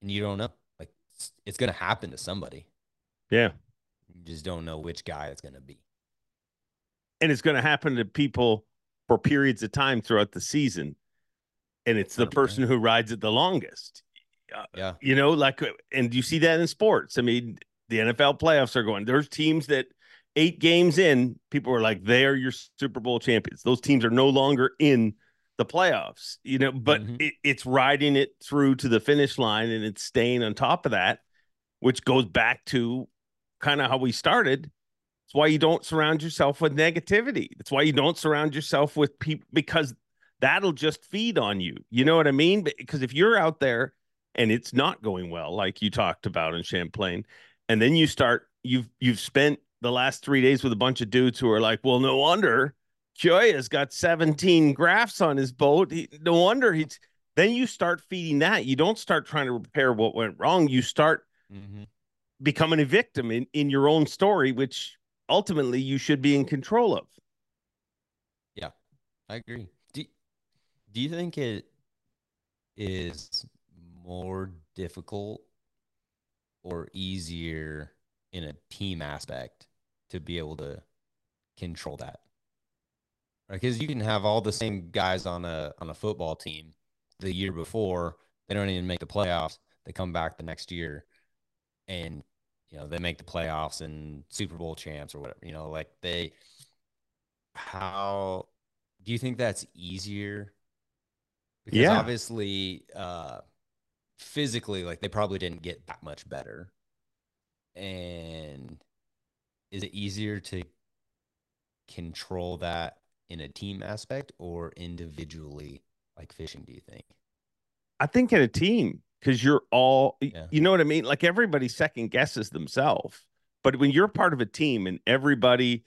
and you don't know. Like it's, it's gonna happen to somebody. Yeah, you just don't know which guy it's gonna be. And it's gonna happen to people for periods of time throughout the season, and it's the person who rides it the longest. Uh, yeah, you know, like, and you see that in sports. I mean, the NFL playoffs are going. There's teams that eight games in, people are like, they are your Super Bowl champions. Those teams are no longer in the playoffs, you know, but mm-hmm. it, it's riding it through to the finish line and it's staying on top of that, which goes back to kind of how we started. It's why you don't surround yourself with negativity. It's why you don't surround yourself with people because that'll just feed on you. You know what I mean? Because if you're out there and it's not going well, like you talked about in Champlain, and then you start, you've you've spent the last three days with a bunch of dudes who are like, well, no wonder Kyoya's got 17 graphs on his boat. He, no wonder he's. Then you start feeding that. You don't start trying to repair what went wrong. You start mm-hmm. becoming a victim in, in your own story, which ultimately you should be in control of. Yeah, I agree. Do, do you think it is more difficult or easier in a team aspect to be able to control that? Because you can have all the same guys on a on a football team the year before they don't even make the playoffs they come back the next year and you know they make the playoffs and super bowl champs or whatever you know like they how do you think that's easier because yeah. obviously uh physically, like they probably didn't get that much better. And is it easier to control that in a team aspect or individually, like fishing? Do you think? I think in a team because you're all, Yeah. you know what I mean? Like everybody second guesses themselves. But when you're part of a team and everybody,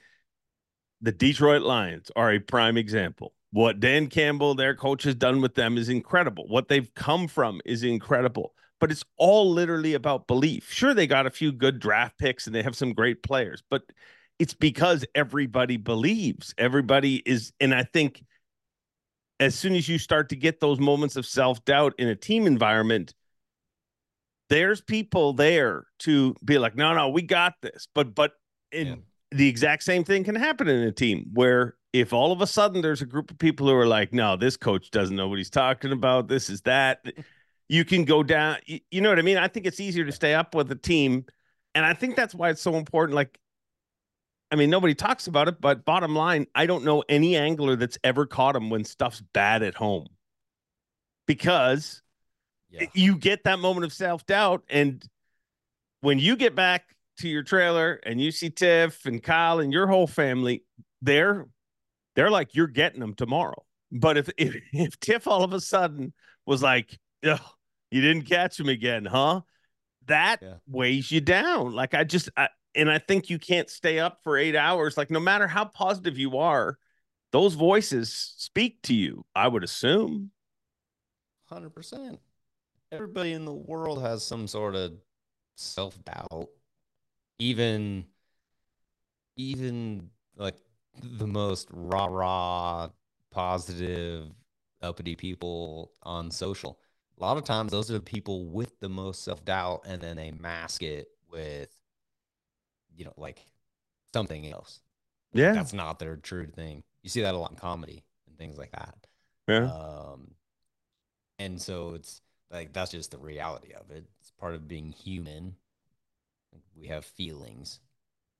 the Detroit Lions are a prime example. What Dan Campbell, their coach, has done with them is incredible. What they've come from is incredible. But it's all literally about belief. Sure, they got a few good draft picks and they have some great players, but it's because everybody believes. Everybody is, and I think as soon as you start to get those moments of self doubt in a team environment, there's people there to be like, no, no, we got this. But, but, in Yeah. the exact same thing can happen in a team where if all of a sudden there's a group of people who are like, no, this coach doesn't know what he's talking about, this is that, you can go down. You, you know what I mean? I think it's easier to stay up with a team. And I think that's why it's so important. Like, I mean, nobody talks about it, but bottom line, I don't know any angler that's ever caught him when stuff's bad at home because Yeah. you get that moment of self doubt. And when you get back to your trailer and you see Tiff and Kyle and your whole family, they're they're like you're getting them tomorrow. But if if, if Tiff all of a sudden was like, "Ugh, you didn't catch him again, huh?" That Yeah. weighs you down. Like I just I, and I think you can't stay up for eight hours. Like no matter how positive you are, those voices speak to you. I would assume. Hundred percent. Everybody in the world has some sort of self doubt. Even, even like the most rah rah, positive, uppity people on social. A lot of times, those are the people with the most self doubt, and then they mask it with, you know, like something else. Yeah. That's not their true thing. You see that a lot in comedy and things like that. Yeah. Um, and so it's like that's just the reality of it. It's part of being human. We have feelings,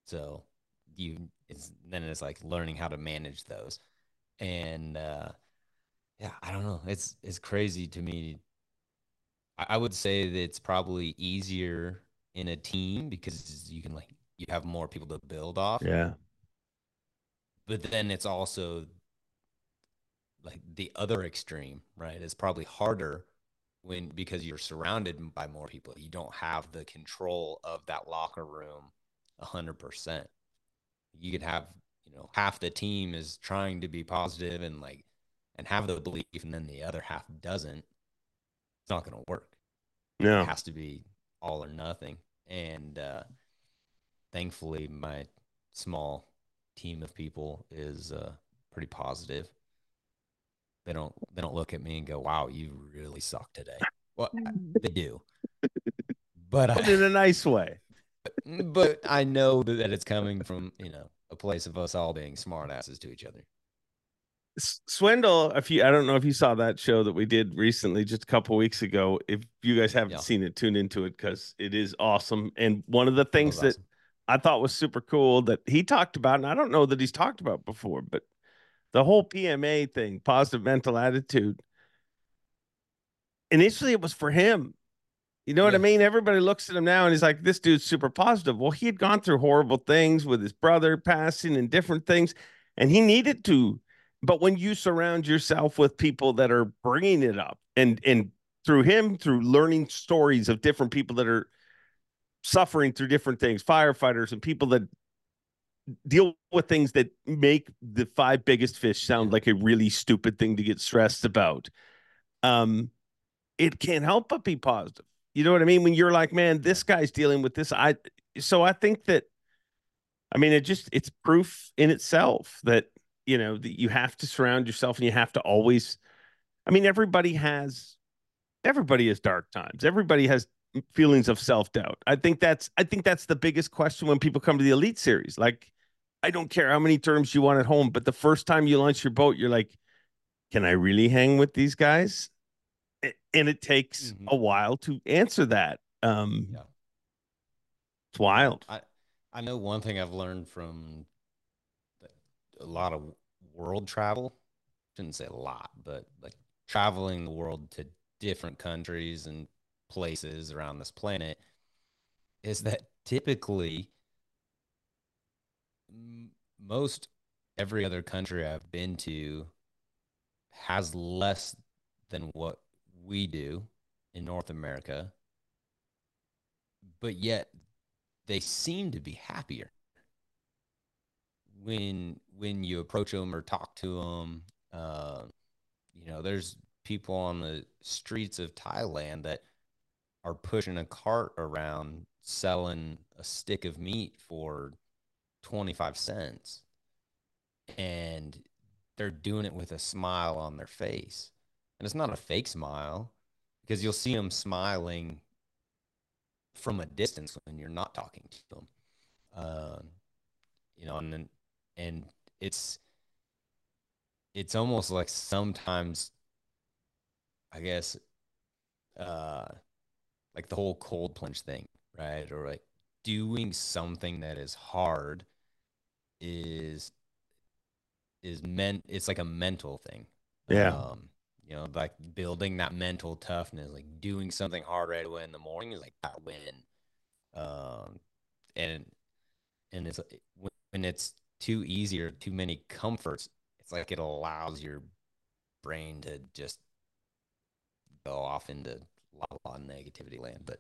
so you it's then it's like learning how to manage those. And uh, yeah, I don't know. It's it's crazy to me. I, I would say that it's probably easier in a team because you can like you have more people to build off yeah. but then it's also like the other extreme, right? It's probably harder when because you're surrounded by more people. You don't have the control of that locker room a hundred percent. You could have, you know, half the team is trying to be positive and like and have the belief, and then the other half doesn't. It's not going to work. Yeah. It has to be all or nothing. And uh, thankfully, my small team of people is uh, pretty positive. They don't they don't look at me and go, "Wow, you really suck today." Well, I- they do, but But in a nice way. but I know that it's coming from you know a place of us all being smartasses to each other. Swindle, if you I don't know if you saw that show that we did recently just a couple weeks ago. If you guys haven't Yeah. seen it, tune into it because it is awesome. And one of the things That was that I thought was super cool that he talked about, and I don't know that he's talked about before, but the whole PMA thing, positive mental attitude. Initially, it was for him. You know what I mean? Everybody looks at him now and he's like, this dude's super positive. Well, he had gone through horrible things with his brother passing and different things, and he needed to. But when you surround yourself with people that are bringing it up and, and through him, through learning stories of different people that are suffering through different things, firefighters and people that deal with things that make the five biggest fish sound like a really stupid thing to get stressed about. Um, it can't help but be positive. You know what I mean? When you're like, man, this guy's dealing with this. I so I think that I mean it just it's proof in itself that you know that you have to surround yourself and you have to always I mean, everybody has everybody has dark times. Everybody has feelings of self-doubt. I think that's I think that's the biggest question when people come to the elite series. Like, I don't care how many terms you want at home, but the first time you launch your boat, you're like, can I really hang with these guys? And it takes Mhm. a while to answer that. Um Yeah. it's wild. I I know one thing I've learned from a lot of world travel. Shouldn't say a lot, but like traveling the world to different countries and places around this planet is that typically most every other country I've been to has less than what we do in North America, but yet they seem to be happier when when you approach them or talk to them. Uh, you know, there's people on the streets of Thailand that are pushing a cart around selling a stick of meat for 25 cents and they're doing it with a smile on their face. And it's not a fake smile because you'll see them smiling from a distance when you're not talking to them uh, you know and and it's it's almost like sometimes i guess uh like the whole cold plunge thing right? Or like doing something that is hard is is meant it's like a mental thing. Yeah. um you know like building that mental toughness like doing something hard right away in the morning is like that win. Um and and it's when it's too easy or too many comforts it's like it allows your brain to just go off into lot, a lot of negativity land but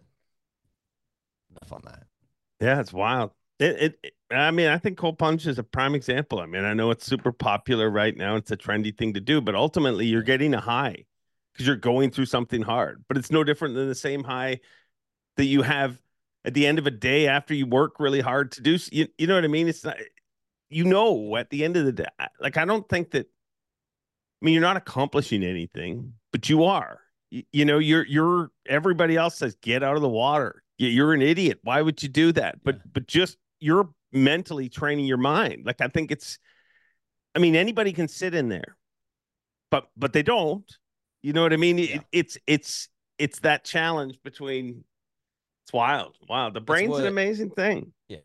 enough on that Yeah, it's wild. It, it, it- I mean, I think cold plunge is a prime example. I mean, I know it's super popular right now. It's a trendy thing to do, but ultimately you're getting a high because you're going through something hard. But it's no different than the same high that you have at the end of a day after you work really hard to do. You, you know what I mean? It's not, you know, at the end of the day, like, I don't think that, I mean, you're not accomplishing anything, but you are. You, know, you're, you're, everybody else says, get out of the water. You- You're an idiot. Why would you do that? But, Yeah. but just, you're mentally training your mind. Like, I think it's, I mean, anybody can sit in there, but, but they don't. You know what I mean? It- it's, it's, it's that challenge between, it's wild. Wow. The brain's an amazing thing. Yeah.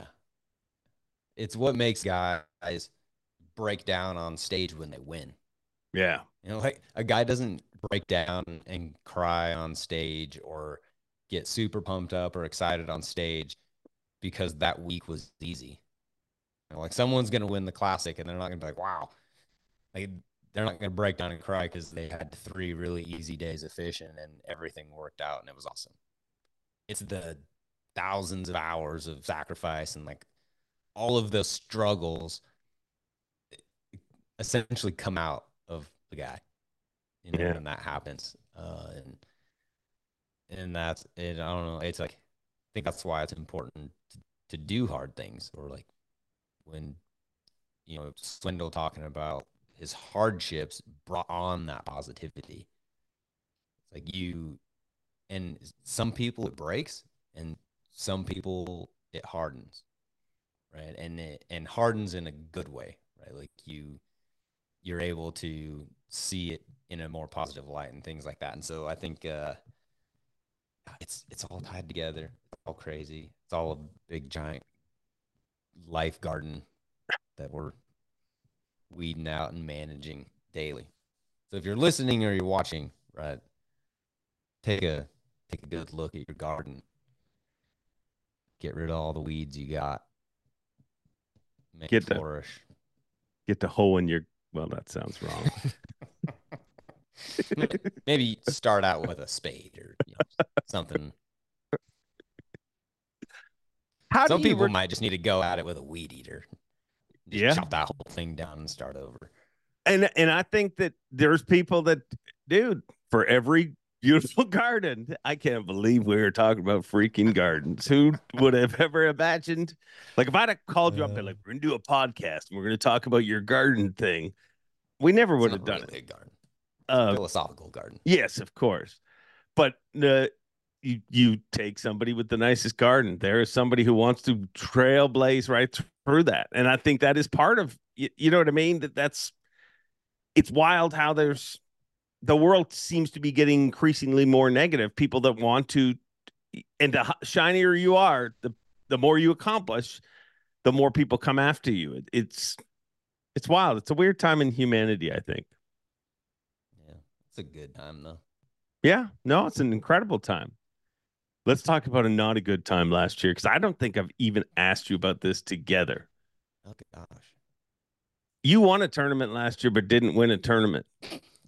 It's what makes guys break down on stage when they win. Yeah. You know, like a guy doesn't break down and cry on stage or get super pumped up or excited on stage because that week was easy. You know, like someone's going to win the classic and they're not going to be like, wow. Like they're not going to break down and cry because they had three really easy days of fishing and everything worked out and it was awesome. It's the thousands of hours of sacrifice and like all of the struggles essentially come out of the guy you know Yeah. when that happens. Uh and and that's it i don't know it's like i think that's why it's important to, to do hard things or like when you know swindle talking about his hardships brought on that positivity. It's like you and some people it breaks and some people it hardens right? And it and hardens in a good way right? Like you you're able to see it in a more positive light and things like that. And so i think uh it's it's all tied together. It's all crazy. It's all a big giant life garden that we're weeding out and managing daily. So if you're listening or you're watching right take a take a good look at your garden. Get rid of all the weeds you got. Make Get it the- Get the hoe in your, well, that sounds wrong. Maybe start out with a spade or you know, something. How Some do people re- might just need to go at it with a weed eater. Just Yeah. chop that whole thing down and start over. and and I think that there's people that, dude, for every beautiful garden, I can't believe we were talking about freaking gardens. Who would have ever imagined? Like, if I'd have called you up, and Uh. like, we're gonna do a podcast and we're gonna talk about your garden thing, we never would have done really it. a garden. Uh, Philosophical garden. yes, of course, but uh, you you take somebody with the nicest garden. There is somebody who wants to trailblaze right through that, and I think that is part of you, you know what I mean. That that's it's wild how there's the world seems to be getting increasingly more negative. People that want to, and the shinier you are, the the more you accomplish, the more people come after you. It, it's it's wild. It's a weird time in humanity. I think. Yeah. It's a good time though. Yeah, no, it's an incredible time. Let's talk about a not a good time last year because I don't think I've even asked you about this together. Oh gosh. You won a tournament last year, but didn't win a tournament.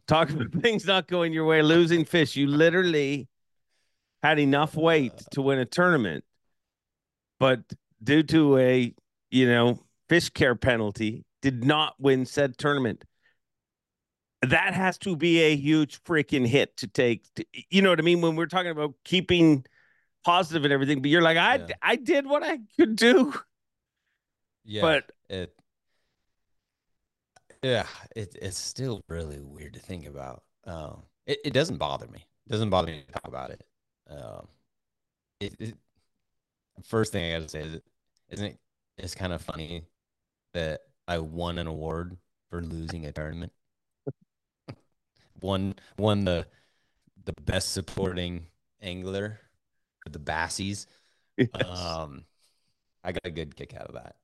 Talk about things not going your way, losing fish. You literally had enough weight to win a tournament, but due to a you know fish care penalty, did not win said tournament. That has to be a huge freaking hit to take. To, you know what I mean? When we're talking about keeping positive and everything, but you're like, I Yeah. I did what I could do. Yeah. But- it yeah, it, it's still really weird to think about. Um, it, it doesn't bother me. It doesn't bother me to talk about it. Um, it, it first thing I gotta say is, isn't it? It's kind of funny that I won an award for losing a tournament. won won the the best supporting angler for the Bassies. Yes. Um, I got a good kick out of that.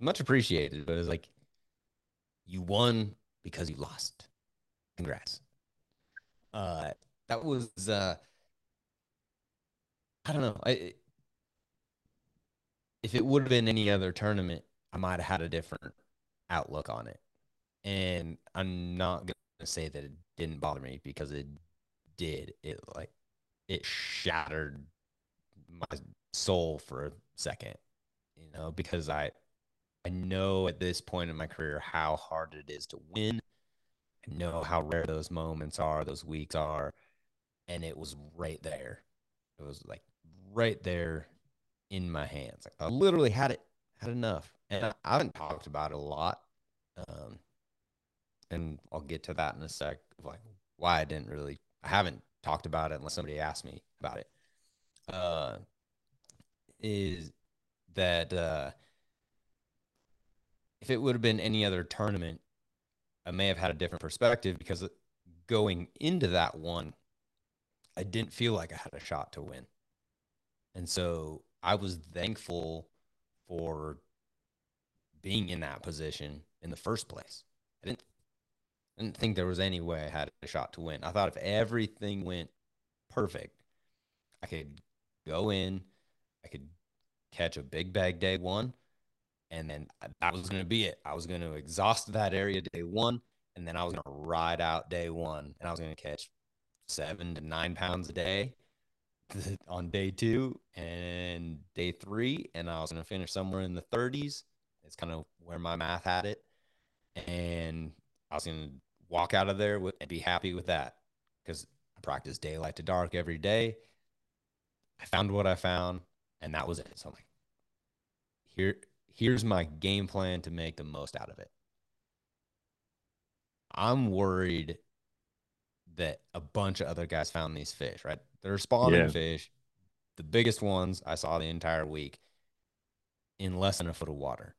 Much appreciated, but it's like you won because you lost. Congrats. Uh, that was uh, I don't know. I if it would have been any other tournament, I might have had a different outlook on it. And I'm not gonna say that it didn't bother me because it did. It like it shattered my soul for a second, you know, because I I know at this point in my career how hard it is to win. I know how rare those moments are, those weeks are, and it was right there. It was like right there in my hands. Like I literally had it, had enough, and I, I haven't talked about it a lot. Um, and I'll get to that in a sec. Like why I didn't really, I haven't talked about it unless somebody asked me about it. Uh, is that uh, if it would have been any other tournament, I may have had a different perspective because going into that one, I didn't feel like I had a shot to win. And so I was thankful for being in that position in the first place. I didn't I didn't think there was any way I had a shot to win. I thought if everything went perfect, I could go in, I could catch a big bag day one, and then that was going to be it. I was going to exhaust that area day one, and then I was going to ride out day one, and I was going to catch seven to nine pounds a day on day two and day three, and I was going to finish somewhere in the 30s. It's kind of where my math had it, and I was going to walk out of there with, and be happy with that because I practice daylight to dark every day. I found what I found, and that was it. So I'm like, here, here's my game plan to make the most out of it. I'm worried that a bunch of other guys found these fish, right? They're spawning Yeah. fish. The biggest ones I saw the entire week in less than a foot of water.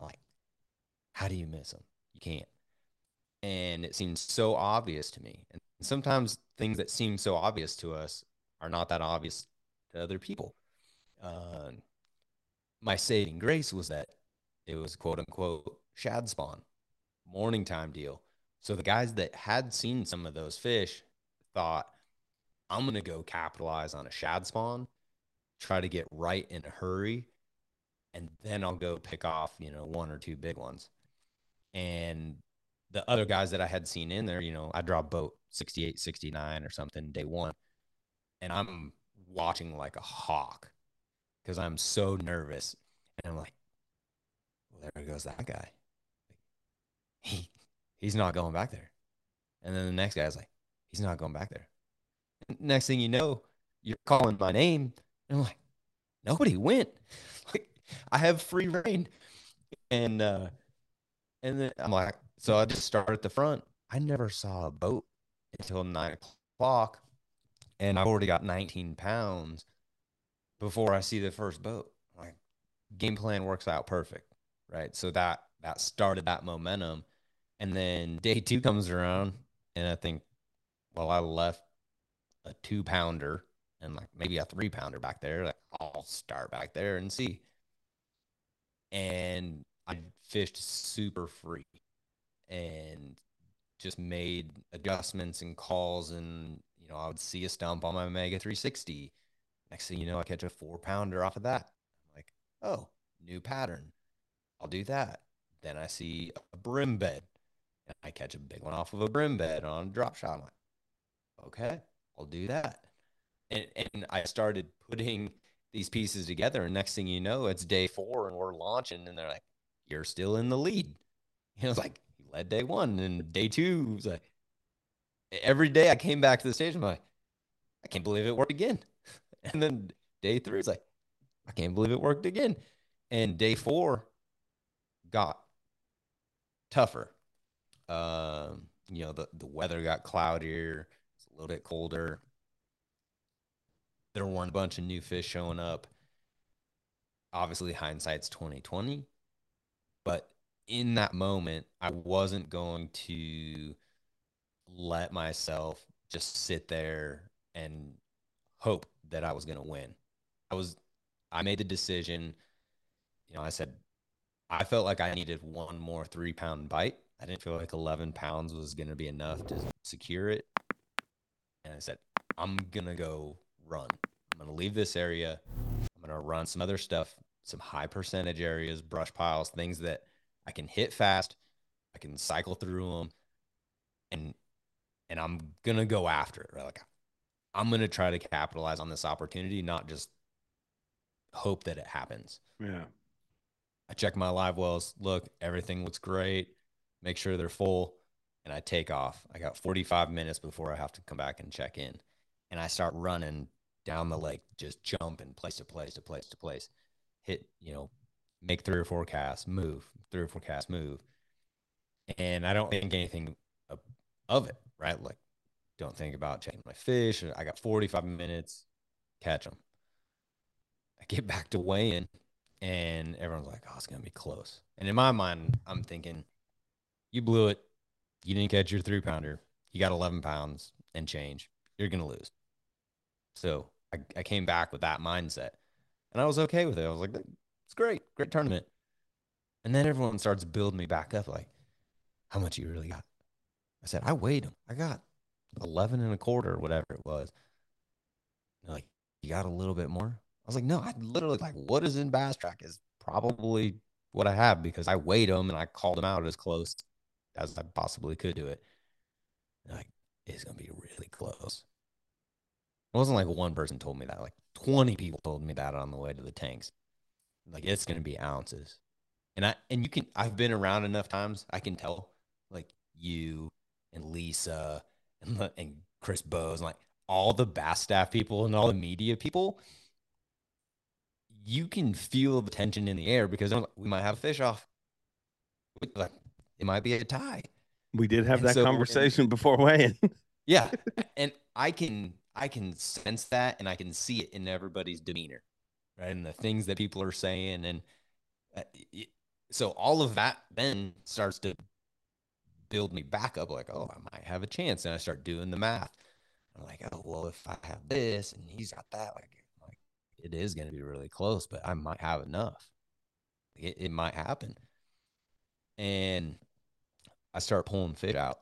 Like, how do you miss them? You can't. And it seems so obvious to me. And sometimes things that seem so obvious to us are not that obvious to other people. Uh, my saving grace was that it was quote unquote shad spawn, morning time deal. So the guys that had seen some of those fish thought, I'm going to go capitalize on a shad spawn, try to get right in a hurry, and then I'll go pick off, you know, one or two big ones. And the other guys that I had seen in there, you know, I draw boat 68, 69 or something day one. And I'm watching like a hawk because I'm so nervous. And I'm like, well, there goes that guy. He he's not going back there. And then the next guy's like, he's not going back there. Next thing you know, you're calling my name. And I'm like, nobody went. Like I have free reign. And uh and then I'm like, so I just start at the front. I never saw a boat until nine o'clock. And I've already got 19 pounds before I see the first boat. Like game plan works out perfect. Right. So that that started that momentum. And then day two comes around and I think, well, I left a two pounder and like maybe a three pounder back there. Like I'll start back there and see. And I fished super free and just made adjustments and calls and you know, I would see a stump on my Mega 360 Next thing you know, I catch a four pounder off of that. I'm like, oh, new pattern. I'll do that. Then I see a bream bed. And I catch a big one off of a bream bed on a drop shot. I'm like, okay, I'll do that. And, and I started putting these pieces together. And next thing you know, it's day four and we're launching. And they're like, you're still in the lead. And I was like, he led day one. And day two was like, every day I came back to the stage. I'm like, I can't believe it worked again. And then day three, it's like, I can't believe it worked again. And day four got tougher. Um, you know, the, the weather got cloudier, it's a little bit colder. There weren't a bunch of new fish showing up. Obviously, hindsight's 2020. But in that moment, I wasn't going to let myself just sit there and hope that I was going to win. I was, I made the decision. You know, I said, I felt like I needed one more three pound bite. I didn't feel like 11 pounds was going to be enough to secure it. And I said, I'm going to go run. I'm going to leave this area. I'm going to run some other stuff, some high percentage areas, brush piles, things that I can hit fast. I can cycle through them and and I'm going to go after it. Right? Like I'm going to try to capitalize on this opportunity, not just hope that it happens. Yeah. I check my live wells. Look, everything looks great. Make sure they're full. And I take off. I got 45 minutes before I have to come back and check in. And I start running down the lake, just jumping place to place to place to place. Hit, you know, make three or four casts, move, three or four casts, move. And I don't think anything of, of it, right? Like don't think about checking my fish. I got 45 minutes, catch them. I get back to weighing, and everyone's like, oh, it's going to be close. And in my mind, I'm thinking, you blew it. You didn't catch your three pounder. You got 11 pounds and change. You're going to lose. So I, I came back with that mindset and I was okay with it. I was like, it's great, great tournament. And then everyone starts building me back up like, how much you really got? I said, I weighed them. I got 11 and a quarter whatever it was. Like, you got a little bit more? I was like, no, I literally like what is in BassTrakk is probably what I have because I weighed them and I called them out as close as I possibly could do it. like, it's gonna be really close. It wasn't like one person told me that, like 20 people told me that on the way to the tanks. Like it's gonna be ounces. And I and you can I've been around enough times, I can tell like you and Lisa and, and Chris Bowes, like all the Bass staff people and all the media people, you can feel the tension in the air because we might have a fish off. It might be a tie. We did have and that so conversation when, before weighing. yeah, and I can I can sense that, and I can see it in everybody's demeanor, right, and the things that people are saying, and uh, so all of that then starts to build me back up like, oh, I might have a chance. And I start doing the math. I'm like, oh, well, if I have this and he's got that, like, like it is going to be really close, but I might have enough. It, it might happen. And I start pulling fish out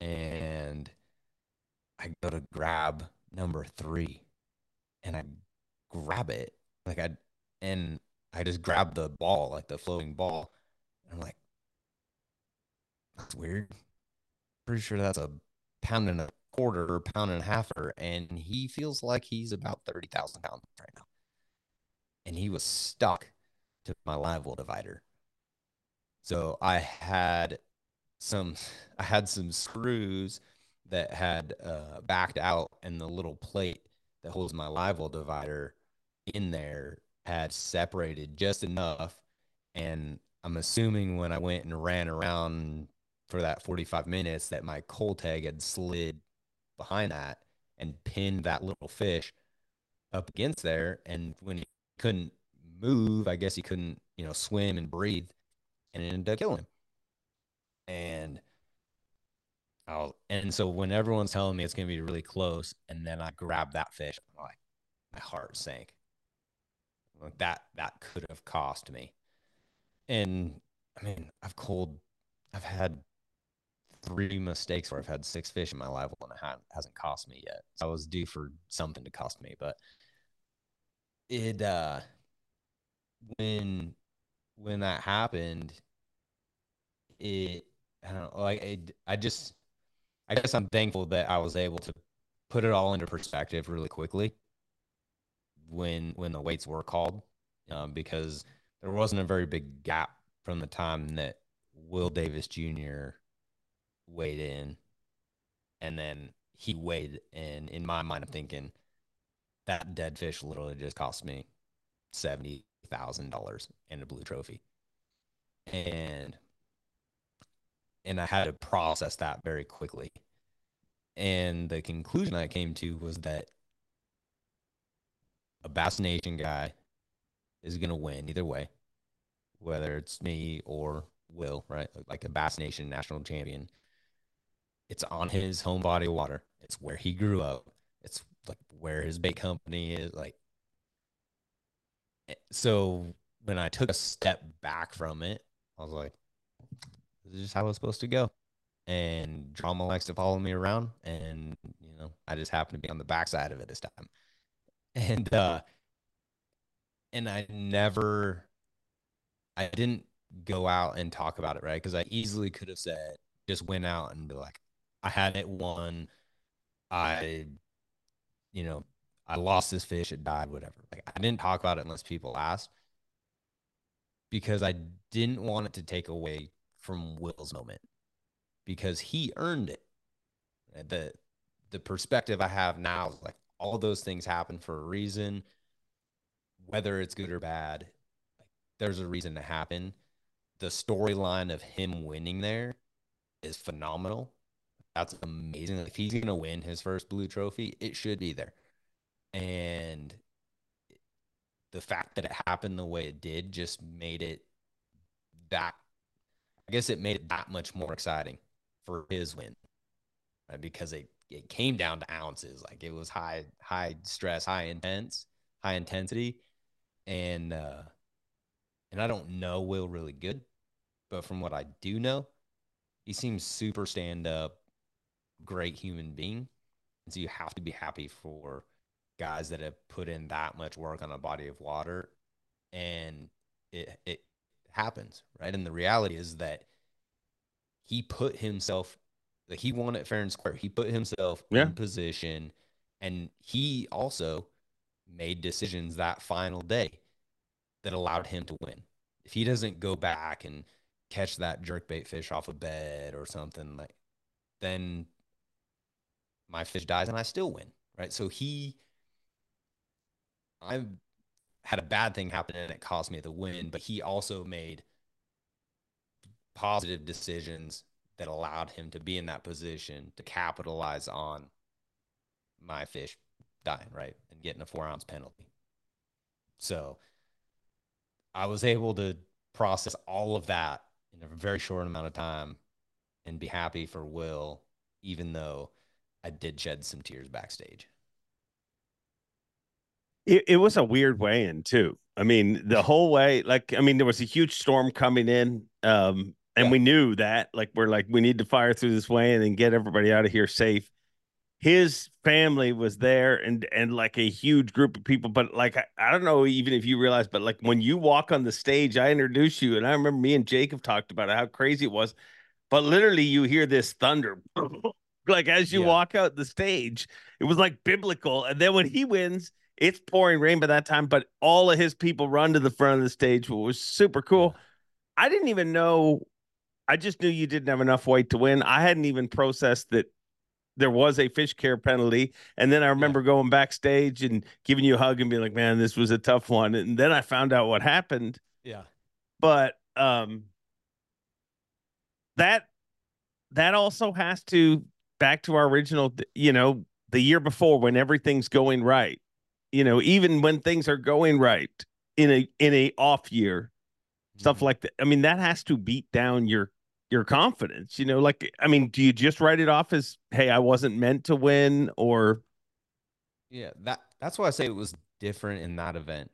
and I go to grab number three and I grab it. Like I, and I just grab the ball, like the floating ball. I'm like, that's weird. Pretty sure that's a pound and a quarter or pound and a half, and he feels like he's about 30,000 pounds right now. And he was stuck to my live well divider. So I had some, I had some screws that had uh, backed out, and the little plate that holds my live well divider in there had separated just enough. And I'm assuming when I went and ran around for that 45 minutes that my cull tag had slid behind that and pinned that little fish up against there. And when he couldn't move, I guess he couldn't, you know, swim and breathe and it ended up killing him. And I'll, and so when everyone's telling me it's going to be really close, and then I grab that fish, I'm like, my heart sank. Like that, that could have cost me. And I mean, I've cold, I've had three mistakes where I've had six fish in my live well and it hasn't cost me yet. So I was due for something to cost me, but it uh when when that happened it i don't know like it, i just i guess i'm thankful that i was able to put it all into perspective really quickly when when the weights were called um, because there wasn't a very big gap from the time that will davis jr weighed in and then he weighed in. in my mind i'm thinking that dead fish literally just cost me seventy thousand dollars and a blue trophy. And and I had to process that very quickly. And the conclusion I came to was that a Bass Nation guy is gonna win either way, whether it's me or Will, right? Like a Bass Nation national champion. It's on his home body of water. It's where he grew up. It's like where his bait company is like eh, so when I took a step back from it, I was like, this is just how it's supposed to go. And drama likes to follow me around. And, you know, I just happen to be on the backside of it this time. And uh and I never I didn't go out and talk about it, right? Because I easily could have said, just went out and be like, I had it won. I you know, I lost this fish, it died, whatever. Like I didn't talk about it unless people asked because I didn't want it to take away from Will's moment because he earned it. The the perspective I have now is like all those things happen for a reason, whether it's good or bad. There's a reason to happen. The storyline of him winning there is phenomenal that's amazing. If he's gonna win his first blue trophy, it should be there. And the fact that it happened the way it did just made it that I guess it made it that much more exciting for his win. Right? Because it it came down to ounces. Like it was high high stress, high intense, high intensity. And uh and I don't know Will really good, but from what I do know, he seems super stand up, great human being. And so you have to be happy for guys that have put in that much work on a body of water and it it happens, right? And the reality is that he put himself like he won it fair and square. He put himself yeah. in position and he also made decisions that final day that allowed him to win. If he doesn't go back and catch that jerkbait fish off a bed or something like then my fish dies and I still win, right? So he, I had a bad thing happen and it cost me the win, but he also made positive decisions that allowed him to be in that position to capitalize on my fish dying, right? And getting a four ounce penalty. So I was able to process all of that in a very short amount of time and be happy for Will, even though I did shed some tears backstage. It, it was a weird way in too. I mean, the whole way, like, I mean, there was a huge storm coming in. Um, and yeah. we knew that, like, we're like, we need to fire through this way and then get everybody out of here safe. His family was there and and like a huge group of people, but like I, I don't know even if you realize, but like when you walk on the stage, I introduce you, and I remember me and Jake have talked about it, how crazy it was. But literally, you hear this thunder like as you yeah. walk out the stage. It was like biblical. And then when he wins, it's pouring rain by that time, but all of his people run to the front of the stage, which was super cool. I didn't even know. I just knew you didn't have enough weight to win. I hadn't even processed that there was a fish care penalty. And then I remember yeah. going backstage and giving you a hug and being like, man, this was a tough one. And then I found out what happened. Yeah. But um that that also has to back to our original, you know, the year before when everything's going right, you know, even when things are going right in a in a off year, stuff mm-hmm. like that. I mean, that has to beat down your your confidence. You know, like I mean, do you just write it off as, hey, I wasn't meant to win, or? Yeah, that that's why I say it was different in that event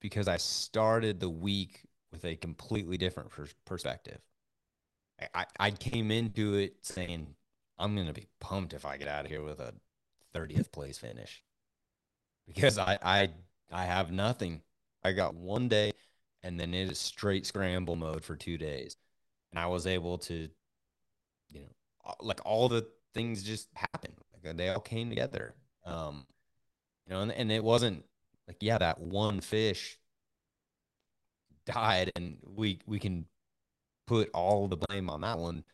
because I started the week with a completely different pers- perspective. I, I came into it saying I'm gonna be pumped if I get out of here with a 30th place finish because I I I have nothing. I got one day, and then it is straight scramble mode for two days, and I was able to, you know, like all the things just happened. Like they all came together. Um, you know, and, and it wasn't like yeah, that one fish died, and we we can put all the blame on that one.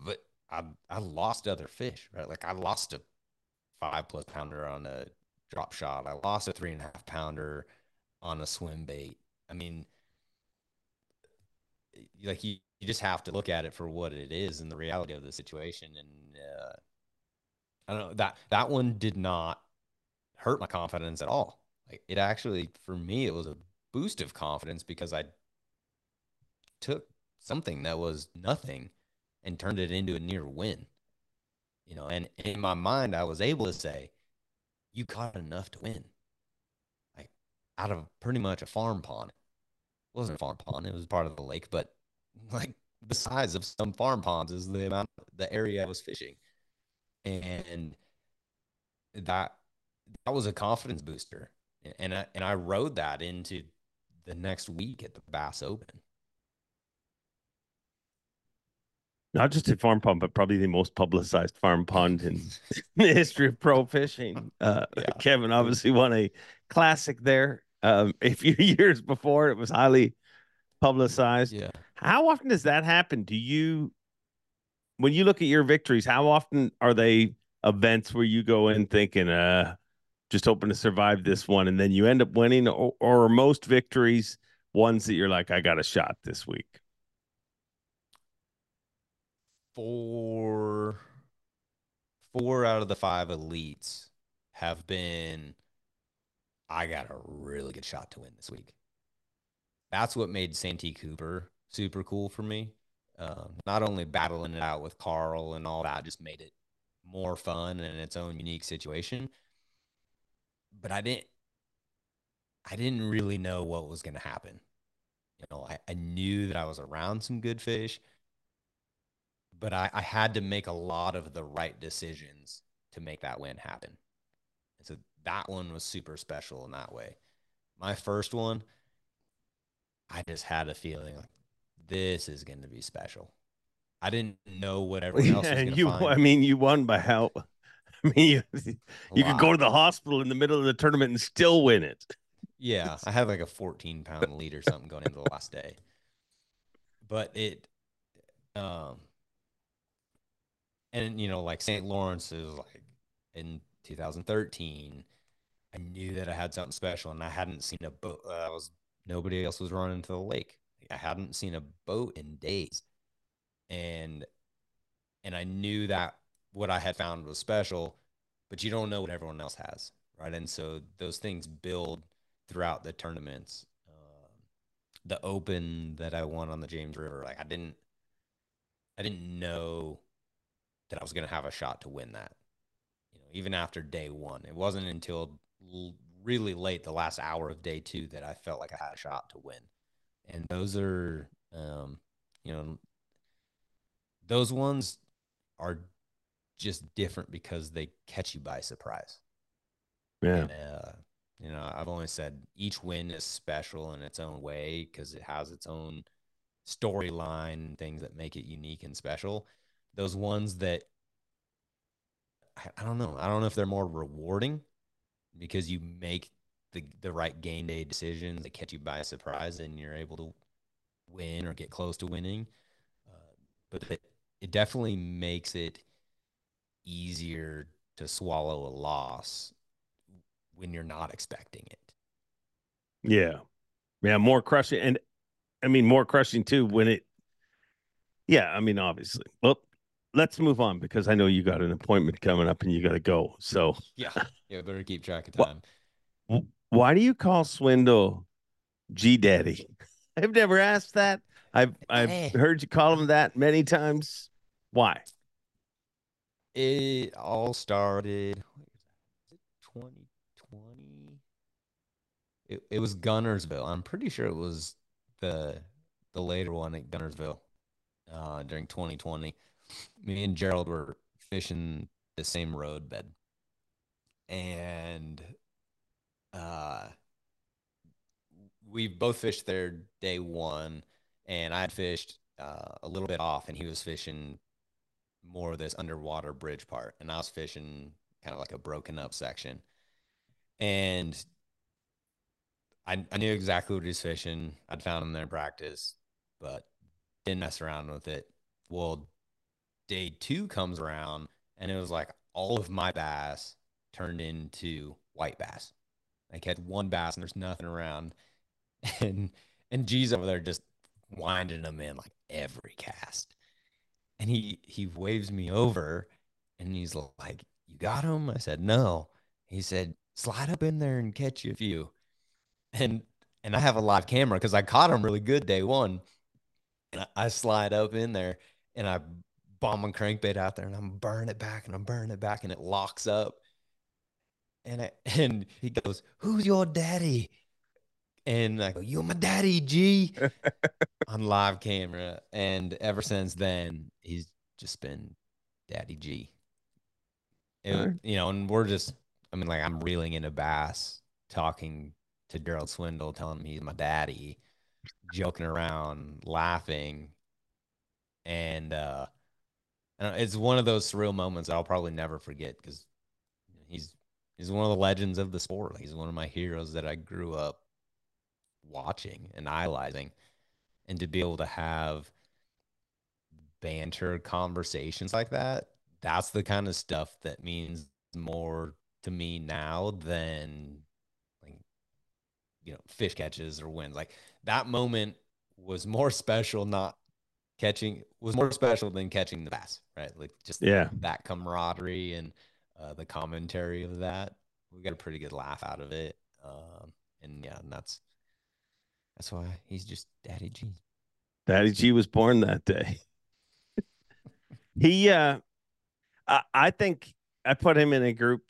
But I I lost other fish, right? Like I lost a five plus pounder on a drop shot. I lost a three and a half pounder on a swim bait. I mean, like you, you just have to look at it for what it is and the reality of the situation. And uh, I don't know that that one did not hurt my confidence at all. Like it actually, for me, it was a boost of confidence because I took something that was nothing and turned it into a near win. You know, and in my mind, I was able to say, you caught enough to win. Like out of pretty much a farm pond. It wasn't a farm pond, it was part of the lake, but like the size of some farm ponds is the amount the area I was fishing. And that that was a confidence booster. And I and I rode that into the next week at the Bass Open. Not just a farm pond, but probably the most publicized farm pond in the history of pro fishing. Uh, yeah. Kevin obviously won a classic there. Um, a few years before, it was highly publicized. Yeah. How often does that happen? Do you, when you look at your victories, how often are they events where you go in thinking, uh, just hoping to survive this one, and then you end up winning, or, or most victories ones that you're like, I got a shot this week? Four four out of the five elites have been I got a really good shot to win this week. That's what made Santee Cooper super cool for me. Um, not only battling it out with Carl and all that just made it more fun and its own unique situation. But I didn't I didn't really know what was gonna happen. You know, I, I knew that I was around some good fish but I, I had to make a lot of the right decisions to make that win happen. And so that one was super special in that way. My first one, I just had a feeling like this is going to be special. I didn't know what everyone else was going to find. I mean, you won by how? I mean, you, you could go to the hospital in the middle of the tournament and still win it. Yeah, I had like a 14 pound lead or something going into the last day. But it, um, and you know, like St. Lawrence is like in 2013. I knew that I had something special, and I hadn't seen a boat. Uh, I was nobody else was running to the lake. I hadn't seen a boat in days, and and I knew that what I had found was special, but you don't know what everyone else has, right? And so those things build throughout the tournaments. Uh, the Open that I won on the James River, like I didn't, I didn't know that I was going to have a shot to win that. You know, even after day one, it wasn't until l- really late, the last hour of day two, that I felt like I had a shot to win. And those are, um, you know, those ones are just different because they catch you by surprise. Yeah. And, uh, you know, I've only said each win is special in its own way because it has its own storyline, things that make it unique and special those ones that I, don't know. I don't know if they're more rewarding because you make the the right game day decisions that catch you by surprise and you're able to win or get close to winning. Uh, but it, it definitely makes it easier to swallow a loss when you're not expecting it. Yeah. Yeah, more crushing and I mean more crushing too when it Yeah, I mean obviously. Well, let's move on because I know you got an appointment coming up and you got to go. So yeah, yeah, better keep track of time. Why, why do you call Swindle G Daddy? I've never asked that. I've I've hey. heard you call him that many times. Why? It all started. Twenty twenty. It it was Guntersville. I'm pretty sure it was the the later one at Guntersville uh, during 2020 me and Gerald were fishing the same road bed. And uh, we both fished there day one, and I had fished uh, a little bit off, and he was fishing more of this underwater bridge part, and I was fishing kind of like a broken up section. And I, I knew exactly what he was fishing. I'd found him there in practice, but didn't mess around with it. Well, day two comes around, and it was like all of my bass turned into white bass. Like had one bass and there's nothing around. And and G's over there just winding them in like every cast. And he he waves me over and he's like, You got him? I said, No. He said, Slide up in there and catch you a few. And and I have a live camera because I caught him really good day one. And I, I slide up in there and I bomb a crankbait out there and I'm burning it back and I'm burning it back and it locks up. And I, and he goes, "Who's your daddy?" And I go, "You're my daddy, G," on live camera. And ever since then, he's just been Daddy G. And, You know, and we're just, I mean, like I'm reeling in a bass, talking to Gerald Swindle, telling him he's my daddy, joking around, laughing, and uh, it's one of those surreal moments I'll probably never forget because he's he's one of the legends of the sport. He's one of my heroes that I grew up watching and idolizing, and to be able to have banter conversations like that, that's the kind of stuff that means more to me now than like you know fish catches or wins. Like that moment was more special not catching was more special than catching the bass, right? Like just yeah, that camaraderie and uh, the commentary of that. We got a pretty good laugh out of it, um, and yeah, and that's that's why he's just Daddy G. Daddy G was born that day. he, uh, I, I think I put him in a group.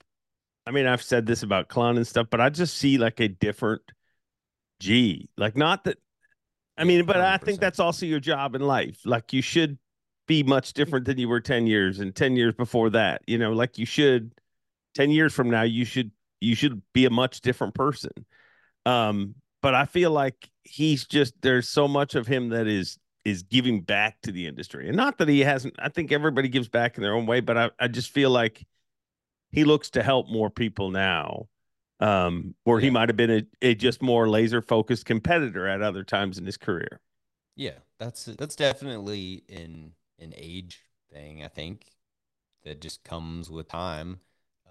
I mean, I've said this about clown and stuff, but I just see like a different G. Like, not that I mean, but 100%. I think that's also your job in life. Like you should be much different than you were 10 years and 10 years before that. You know, like you should 10 years from now, you should you should be a much different person. Um, but I feel like he's just there's so much of him that is is giving back to the industry. And not that he hasn't, I think everybody gives back in their own way, but I, I just feel like he looks to help more people now um, where yeah. he might have been a, a, just more laser focused competitor at other times in his career. Yeah, that's that's definitely an an age thing. I think that just comes with time,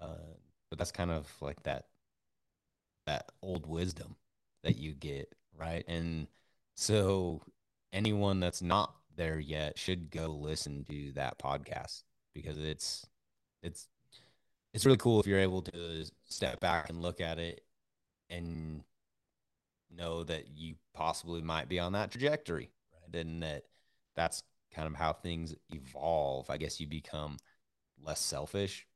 uh, but that's kind of like that that old wisdom that you get, right? And so anyone that's not there yet should go listen to that podcast because it's it's it's really cool if you're able to step back and look at it and know that you possibly might be on that trajectory right? And that that's kind of how things evolve. I guess you become less selfish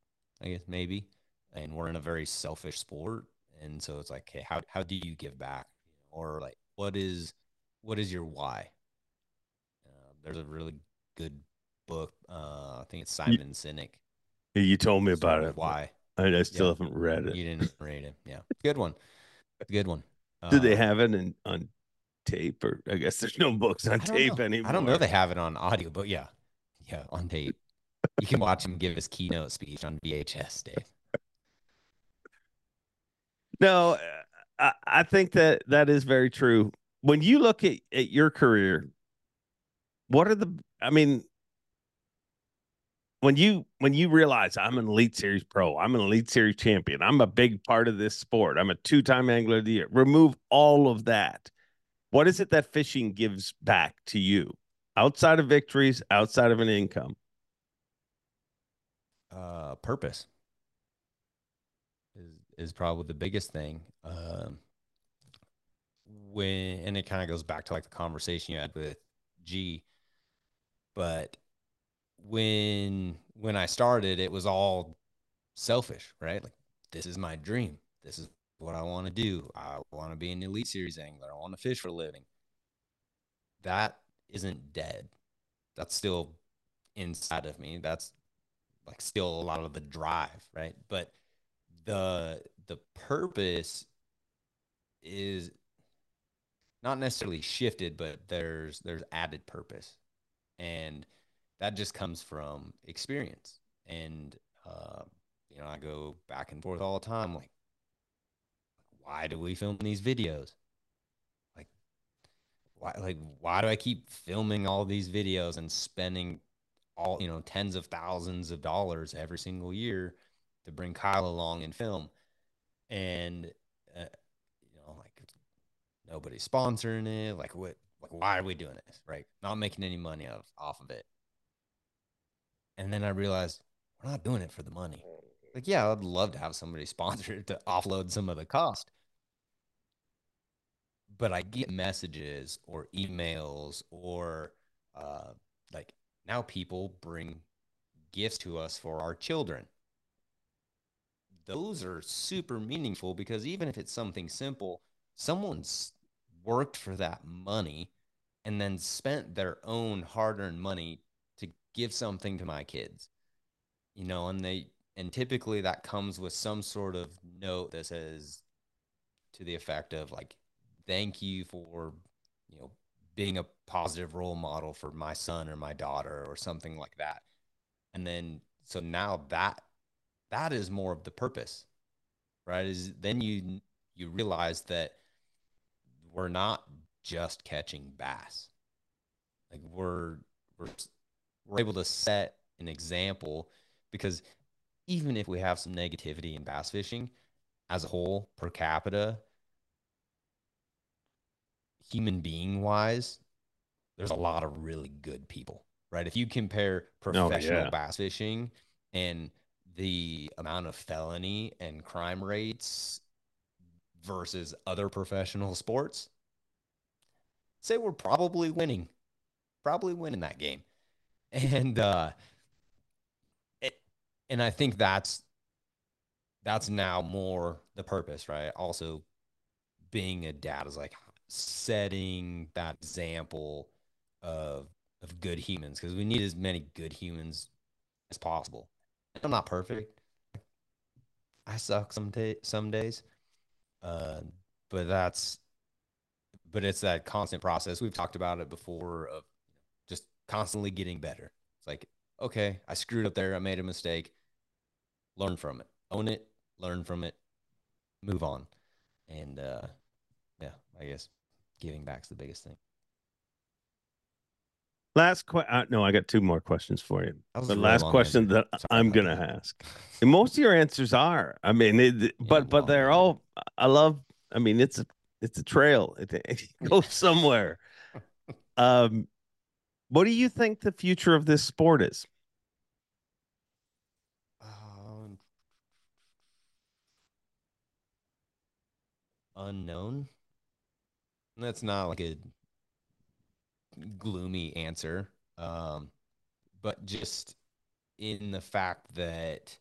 i guess maybe and we're in a very selfish sport. And so it's like hey how, how do you give back? Or like what is what is your why? Uh, there's a really good book uh, i think it's simon sinek you told me about it. Why? I, I still yeah. haven't read it. You didn't read it. Yeah. Good one. Good one. Do they um, have it in, on tape or I guess there's no books on tape know. anymore. I don't know they have it on audio, but yeah. Yeah, on tape. You can watch him give his keynote speech on VHS, Dave. No, I, I think that that is very true. When you look at, at your career, what are the I mean, when you when you realize I'm an Elite Series pro, I'm an Elite Series champion, I'm a big part of this sport, I'm a two-time angler of the year. Remove all of that. What is it that fishing gives back to you outside of victories, outside of an income? Uh, purpose is is probably the biggest thing. Um, when and it kind of goes back to like the conversation you had with G, but when when I started, it was all selfish, right? Like this is my dream. This is what I want to do. I want to be an elite series angler. I want to fish for a living. That isn't dead. That's still inside of me. That's like still a lot of the drive, right? But the the purpose is not necessarily shifted, but there's there's added purpose, and that just comes from experience. And uh, you know, I go back and forth all the time, like, why do we film these videos? Like, why like why do I keep filming all these videos and spending all you know tens of thousands of dollars every single year to bring Kyle along and film? And uh, you know, like, nobody's sponsoring it. Like what? Like why are we doing this? Right? Not making any money off off of it. And then I realized we're not doing it for the money. Like yeah, I'd love to have somebody sponsor it to offload some of the cost. But I get messages or emails or uh, like now people bring gifts to us for our children those are super meaningful because even if it's something simple, someone's worked for that money and then spent their own hard-earned money to give something to my kids you know and they and typically that comes with some sort of note that says to the effect of like thank you for you know being a positive role model for my son or my daughter or something like that and then so now that that is more of the purpose right is then you you realize that we're not just catching bass. Like we're we're we're able to set an example because even if we have some negativity in bass fishing as a whole per capita human being wise there's a lot of really good people right if you compare professional oh, yeah. bass fishing and the amount of felony and crime rates versus other professional sports, say we're probably winning, probably winning that game. And uh it, and I think that's that's now more the purpose, right? Also being a dad is like setting that example of of good humans because we need as many good humans as possible. I'm not perfect. I suck some day, some days, uh, but that's but it's that constant process. We've talked about it before of constantly getting better. It's like, okay, I screwed up there. I made a mistake. Learn from it. Own it. Learn from it. Move on. And uh, yeah, I guess giving back's the biggest thing. Last question. Uh, no, I got two more questions for you. The last question answer. that Sorry I'm gonna that. ask. And most of your answers are. I mean, it, but but they're all. I love. I mean, it's a it's a trail. It, it goes somewhere. um, what do you think the future of this sport is? Um, unknown. That's not like a gloomy answer, um, but just in the fact that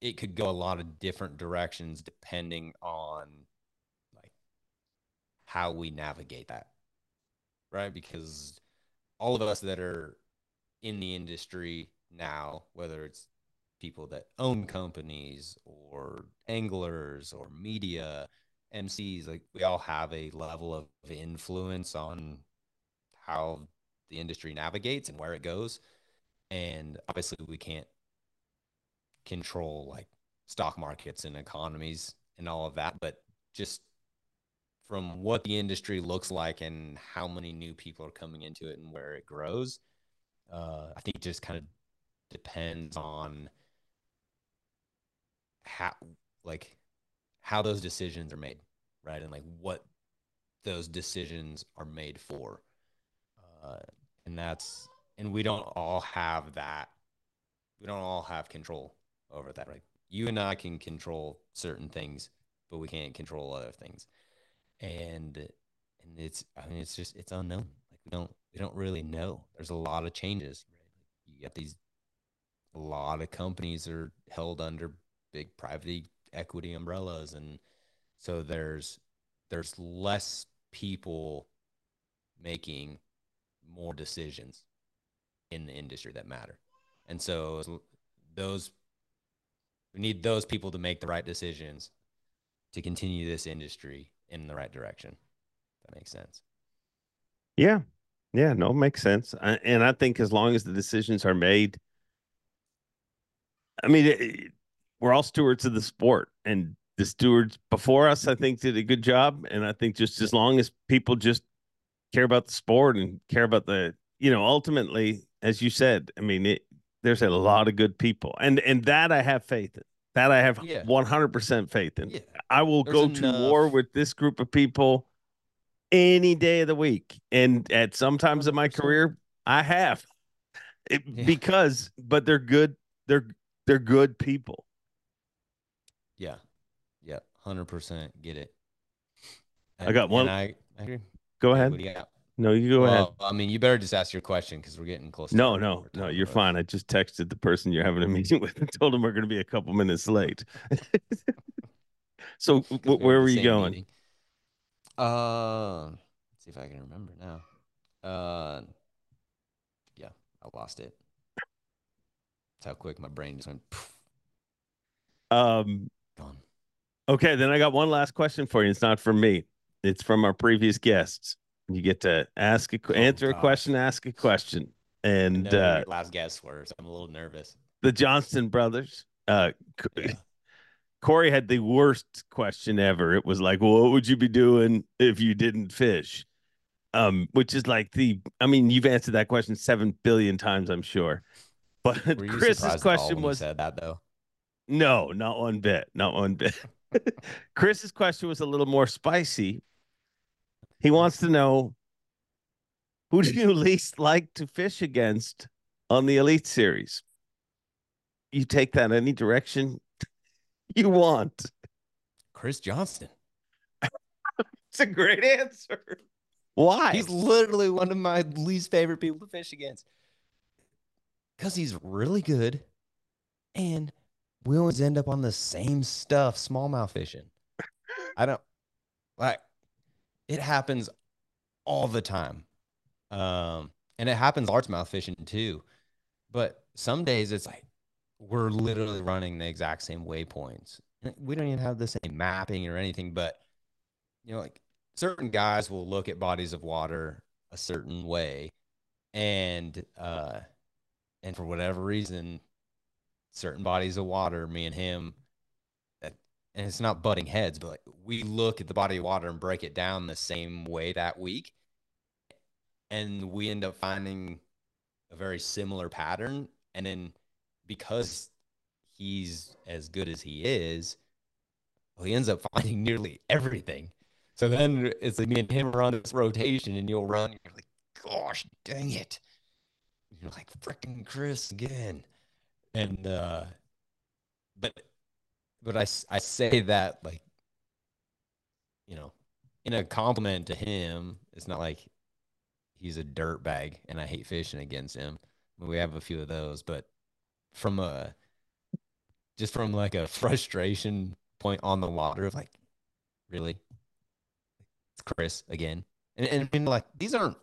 it could go a lot of different directions depending on like how we navigate that right because all of us that are in the industry now whether it's people that own companies or anglers or media MCs, like we all have a level of influence on how the industry navigates and where it goes. And obviously, we can't control like stock markets and economies and all of that, but just from what the industry looks like and how many new people are coming into it and where it grows, uh, I think it just kind of depends on how, like, how those decisions are made, right? And like what those decisions are made for. Uh, and that's, and we don't all have that. We don't all have control over that, right? You and I can control certain things, but we can't control other things. And, and it's, I mean, it's just, it's unknown. Like we don't, we don't really know. There's a lot of changes, right? You got these, a lot of companies are held under big private equity umbrellas and so there's there's less people making more decisions in the industry that matter and so those we need those people to make the right decisions to continue this industry in the right direction. That makes sense. Yeah. Yeah. No, makes sense. I, and I think as long as the decisions are made, I mean, it, we're all stewards of the sport, and the stewards before us, I think, did a good job. And I think just as long as people just care about the sport and care about the, you know, ultimately, as you said, I mean, it, there's a lot of good people, and and that I have faith in. That I have Yeah. 100% faith in. Yeah. I will There's go to war with this group of people any day of the week. And at some times in my career, I have. It, Yeah. Because but they're good they're they're good people. Yeah. Yeah. Hundred percent get it. I got one- I, I agree. Go What ahead. do you got? No, you go ahead. I mean, you better just ask your question because we're getting close. No, no, no, you're limit. fine. I just texted the person you're having a meeting with and told them we're going to be a couple minutes late. so, we where were you going? meeting. Uh, let's see if I can remember now. Uh, yeah, I lost it. That's how quick my brain just went. Poof, Um, gone. okay, then I got one last question for you. It's not from me. It's from our previous guests. You get to ask a Oh, answer a question, ask a question, and uh, last guess were, so I'm a little nervous. the Johnston brothers. Uh, Yeah. Cory had the worst question ever. It was like, well, what would you be doing if you didn't fish? Um, which is like the, I mean, you've answered that question seven billion times, I'm sure. But Chris's surprised at all question was, said that though. no, not one bit, not one bit. Chris's question was a little more spicy. He wants to know who do you least like to fish against on the Elite Series? You take that any direction you want. Chris Johnston. It's a great answer. Why? He's literally one of my least favorite people to fish against. Because he's really good and we always end up on the same stuff, smallmouth fishing. I don't like it happens all the time. Um, and it happens largemouth fishing too. But some days it's like we're literally running the exact same waypoints. We don't even have the same mapping or anything, but you know, like certain guys will look at bodies of water a certain way and uh and for whatever reason certain bodies of water me and him and it's not butting heads but like we look at the body of water and break it down the same way that week and we end up finding a very similar pattern and then because he's as good as he is well, he ends up finding nearly everything so then it's like me and him run this rotation, and you'll run. You're like, gosh, dang it! You're like freaking Chris again, and uh, but but I, I say that like, you know, in a compliment to him. It's not like he's a dirt bag, and I hate fishing against him. We have a few of those, but from a just from like a frustration point on the water of like, really, it's Chris again. And, and I mean, like, these aren't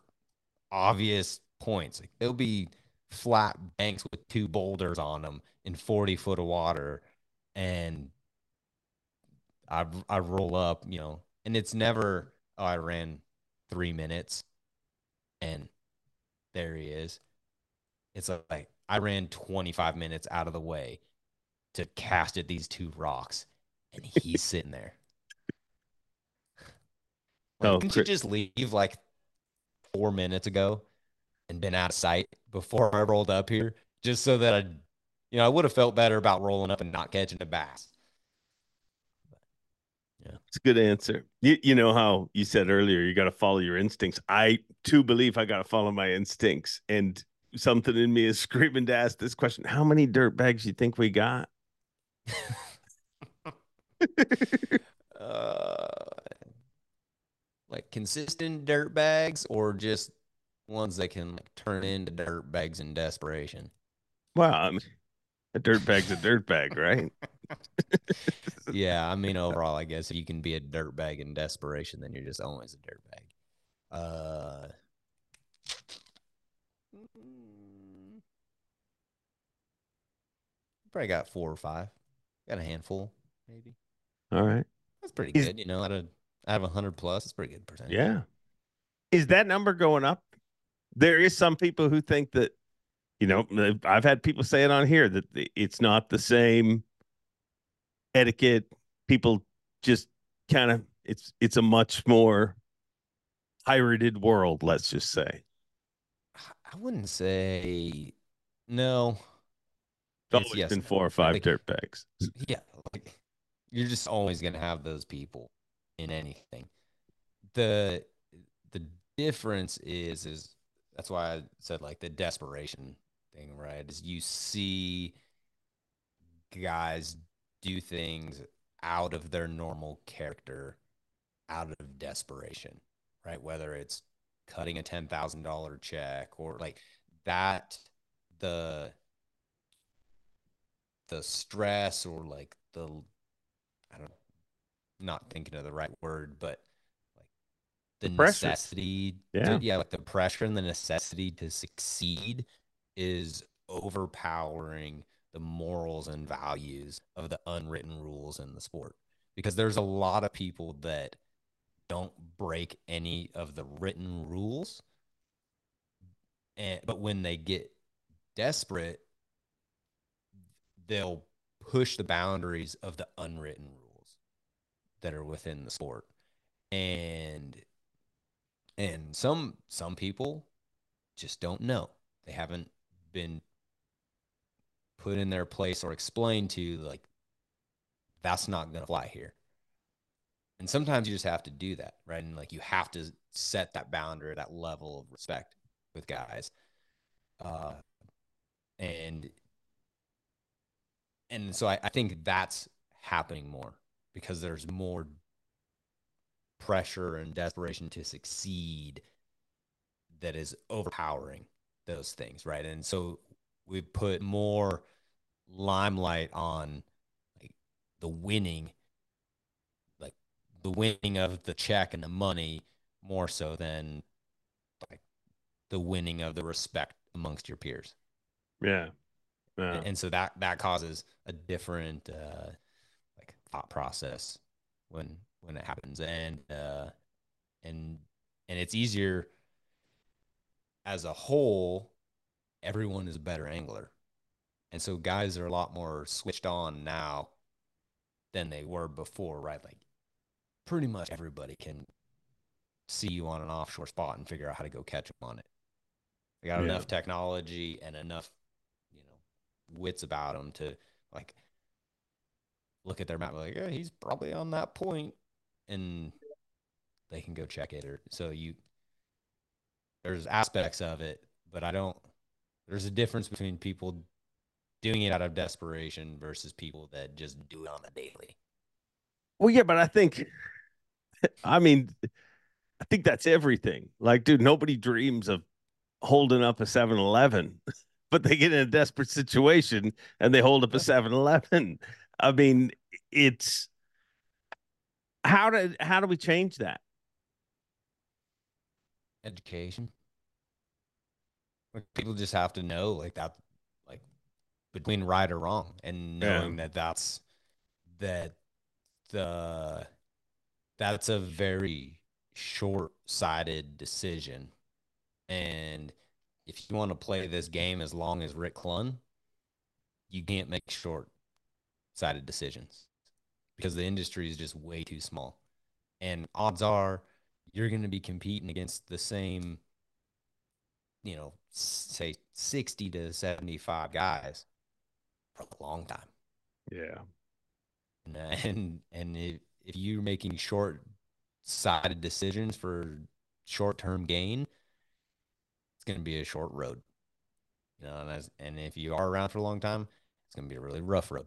obvious points. Like, there'll be flat banks with two boulders on them in 40 foot of water. And I, I roll up, you know, and it's never, oh, I ran three minutes and there he is. It's like, I ran 25 minutes out of the way to cast at these two rocks and he's sitting there. Like, Oh, didn't you just leave like four minutes ago and been out of sight before I rolled up here, just so that I, you know, I would have felt better about rolling up and not catching a bass. Yeah. It's a good answer. You, you know how you said earlier, you got to follow your instincts. I too believe I got to follow my instincts. And something in me is screaming to ask this question How many dirt bags you think we got? Uh, like consistent dirt bags or just ones that can like turn into dirt bags in desperation. Well, I mean, a dirt bag's a dirt bag, right? yeah, I mean overall, I guess if you can be a dirt bag in desperation, then you're just always a dirt bag. Uh, probably got four or five. Got a handful, maybe. All right. That's pretty Is- good. You know, out of out of hundred plus, it's pretty good percentage. Yeah. Is that number going up? There is some people who think that, you know, I've had people say it on here that it's not the same etiquette. People just kind of it's it's a much more pirated world, let's just say. I wouldn't say no. It's always yes, been four or five Like- dirt bags. Yeah, like you're just always gonna have those people in anything. The the difference is is that's why I said like the desperation thing, right? Is you see guys do things out of their normal character, out of desperation, right? Whether it's cutting a ten thousand dollar check or like that, the the stress or like the I don't not thinking of the right word, but like the, The necessity Yeah. to, yeah, like the pressure and the necessity to succeed is overpowering the morals and values of the unwritten rules in the sport. Because there's a lot of people that don't break any of the written rules. And but when they get desperate, they'll push the boundaries of the unwritten rules that are within the sport. And and some some people just don't know. They haven't been put in their place or explained to like that's not going to fly here. And sometimes you just have to do that, right? And like you have to set that boundary, that level of respect with guys. Uh, and and so I, I think that's happening more because there's more pressure and desperation to succeed that is overpowering those things, right? And so we put more limelight on like the winning, like the winning of the check and the money more so than like the winning of the respect amongst your peers. Yeah. Yeah. And- And so that that causes a different uh like thought process when when it happens and uh and and it's easier as a whole everyone is a better angler. And so guys are a lot more switched on now than they were before, right? Like pretty much everybody can see you on an offshore spot and figure out how to go catch them on it. They got Yeah. enough technology and enough, you know, wits about them to like look at their map, like, yeah, he's probably on that point, and they can go check it. Or so you, there's aspects of it, but I don't. There's a difference between people doing it out of desperation versus people that just do it on the daily. Well, yeah, but I think, I mean, I think that's everything. Like, dude, nobody dreams of holding up a 7 Eleven, but they get in a desperate situation and they hold up a 7 Eleven. I mean, it's how do how do we change that? Education. Like people just have to know like that, like between right or wrong, and Yeah. knowing that that's that the that's a very short-sighted decision, and if you want to play this game as long as Rick Clunn, you can't make short-sighted decisions because the industry is just way too small, and odds are you're going to be competing against the same, you know, say 60 to 75 guys for a long time. Yeah. And, uh, and, and if, if you're making short sighted decisions for short term gain, it's going to be a short road. You know, and, as, and if you are around for a long time, it's going to be a really rough road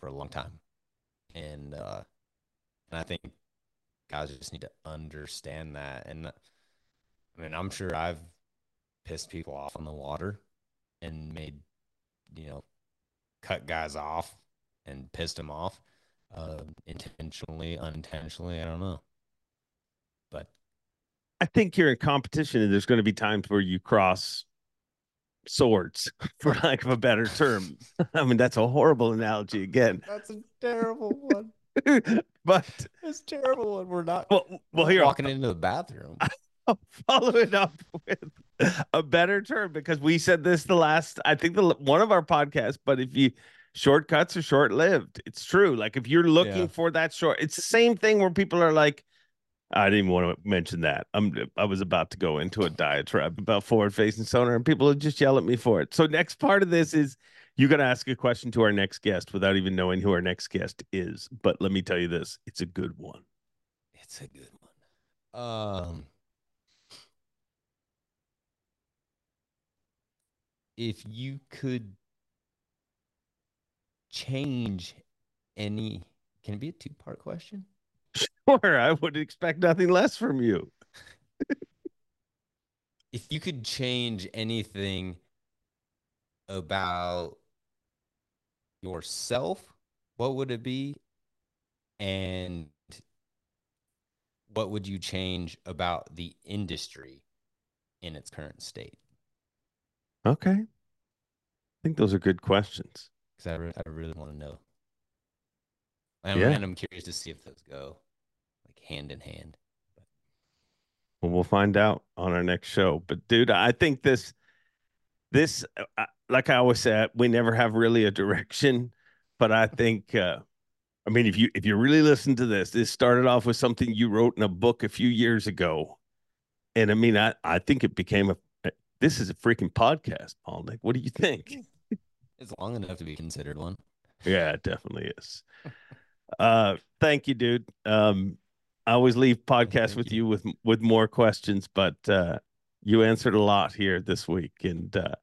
for a long time. And, uh, and I think guys just need to understand that. And I mean, I'm sure I've pissed people off on the water and made, you know, cut guys off and pissed them off uh, intentionally, unintentionally. I don't know. But I think you're in competition and there's going to be times where you cross swords, for lack of a better term. I mean, that's a horrible analogy again. that's a terrible one. but It's terrible when we're not well, well, here walking into the bathroom. I'll follow it up with a better term because we said this the last, I think the one of our podcasts. But if you shortcuts are short lived, it's true. Like if you're looking Yeah. for that short, it's the same thing where people are like, I didn't even want to mention that. I'm I was about to go into a diatribe about forward facing sonar, and people would just yell at me for it. So next part of this is you got to ask a question to our next guest without even knowing who our next guest is. But let me tell you this: it's a good one. It's a good one. Um, if you could change any, can it be a two-part question? Sure, I would expect nothing less from you. If you could change anything about yourself, what would it be? And what would you change about the industry in its current state? Okay. I think those are good questions. Because I, re- I really want to know. I'm, Yeah. and I'm curious to see if those go like hand in hand. Well, we'll find out on our next show. But dude, I think this, this, uh, uh, like I always say, we never have really a direction. But I think, uh, I mean, if you if you really listen to this, this started off with something you wrote in a book a few years ago, and I mean, I I think it became a. This is a freaking podcast, Paul. Nick, what do you think? It's long enough to be considered one. Yeah, it definitely is. Uh, thank you, dude. Um, I always leave podcasts thank with you. you with with more questions, but uh, you answered a lot here this week, and uh,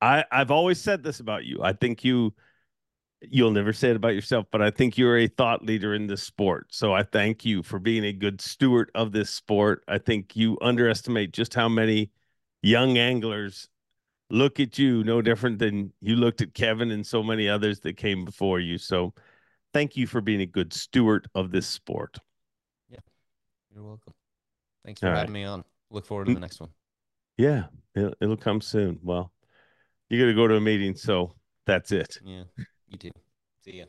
I I've always said this about you. I think you you'll never say it about yourself, but I think you're a thought leader in this sport. So I thank you for being a good steward of this sport. I think you underestimate just how many young anglers look at you no different than you looked at Kevin and so many others that came before you. So thank you for being a good steward of this sport. Yeah. You're welcome. Thanks for All having right. me on. Look forward to the next one. Yeah, it'll, it'll come soon. Well, you got to go to a meeting, so that's it. Yeah, you too. See ya.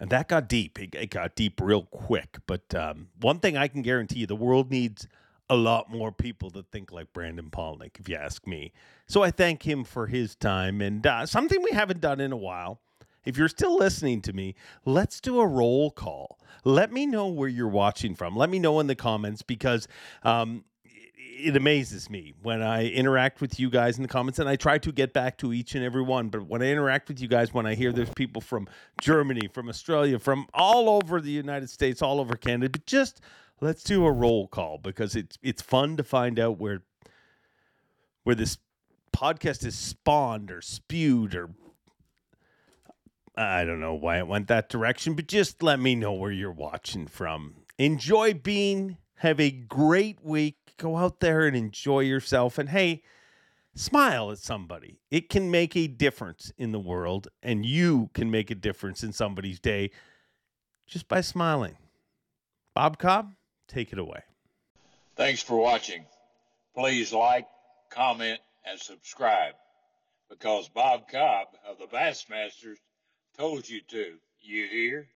And that got deep. It, it got deep real quick. But um, one thing I can guarantee you, the world needs a lot more people that think like Brandon Palaniuk, if you ask me. So I thank him for his time and uh, something we haven't done in a while. If you're still listening to me, let's do a roll call. Let me know where you're watching from. Let me know in the comments because um, it, it amazes me when I interact with you guys in the comments, and I try to get back to each and every one. But when I interact with you guys, when I hear there's people from Germany, from Australia, from all over the United States, all over Canada, but just let's do a roll call because it's it's fun to find out where where this podcast is spawned or spewed or I don't know why it went that direction, but just let me know where you're watching from. Enjoy being, have a great week. Go out there and enjoy yourself. And hey, smile at somebody. It can make a difference in the world, and you can make a difference in somebody's day just by smiling. Bob Cobb, take it away. Thanks for watching. Please like, comment, and subscribe because Bob Cobb of the Bassmasters told you to. You hear?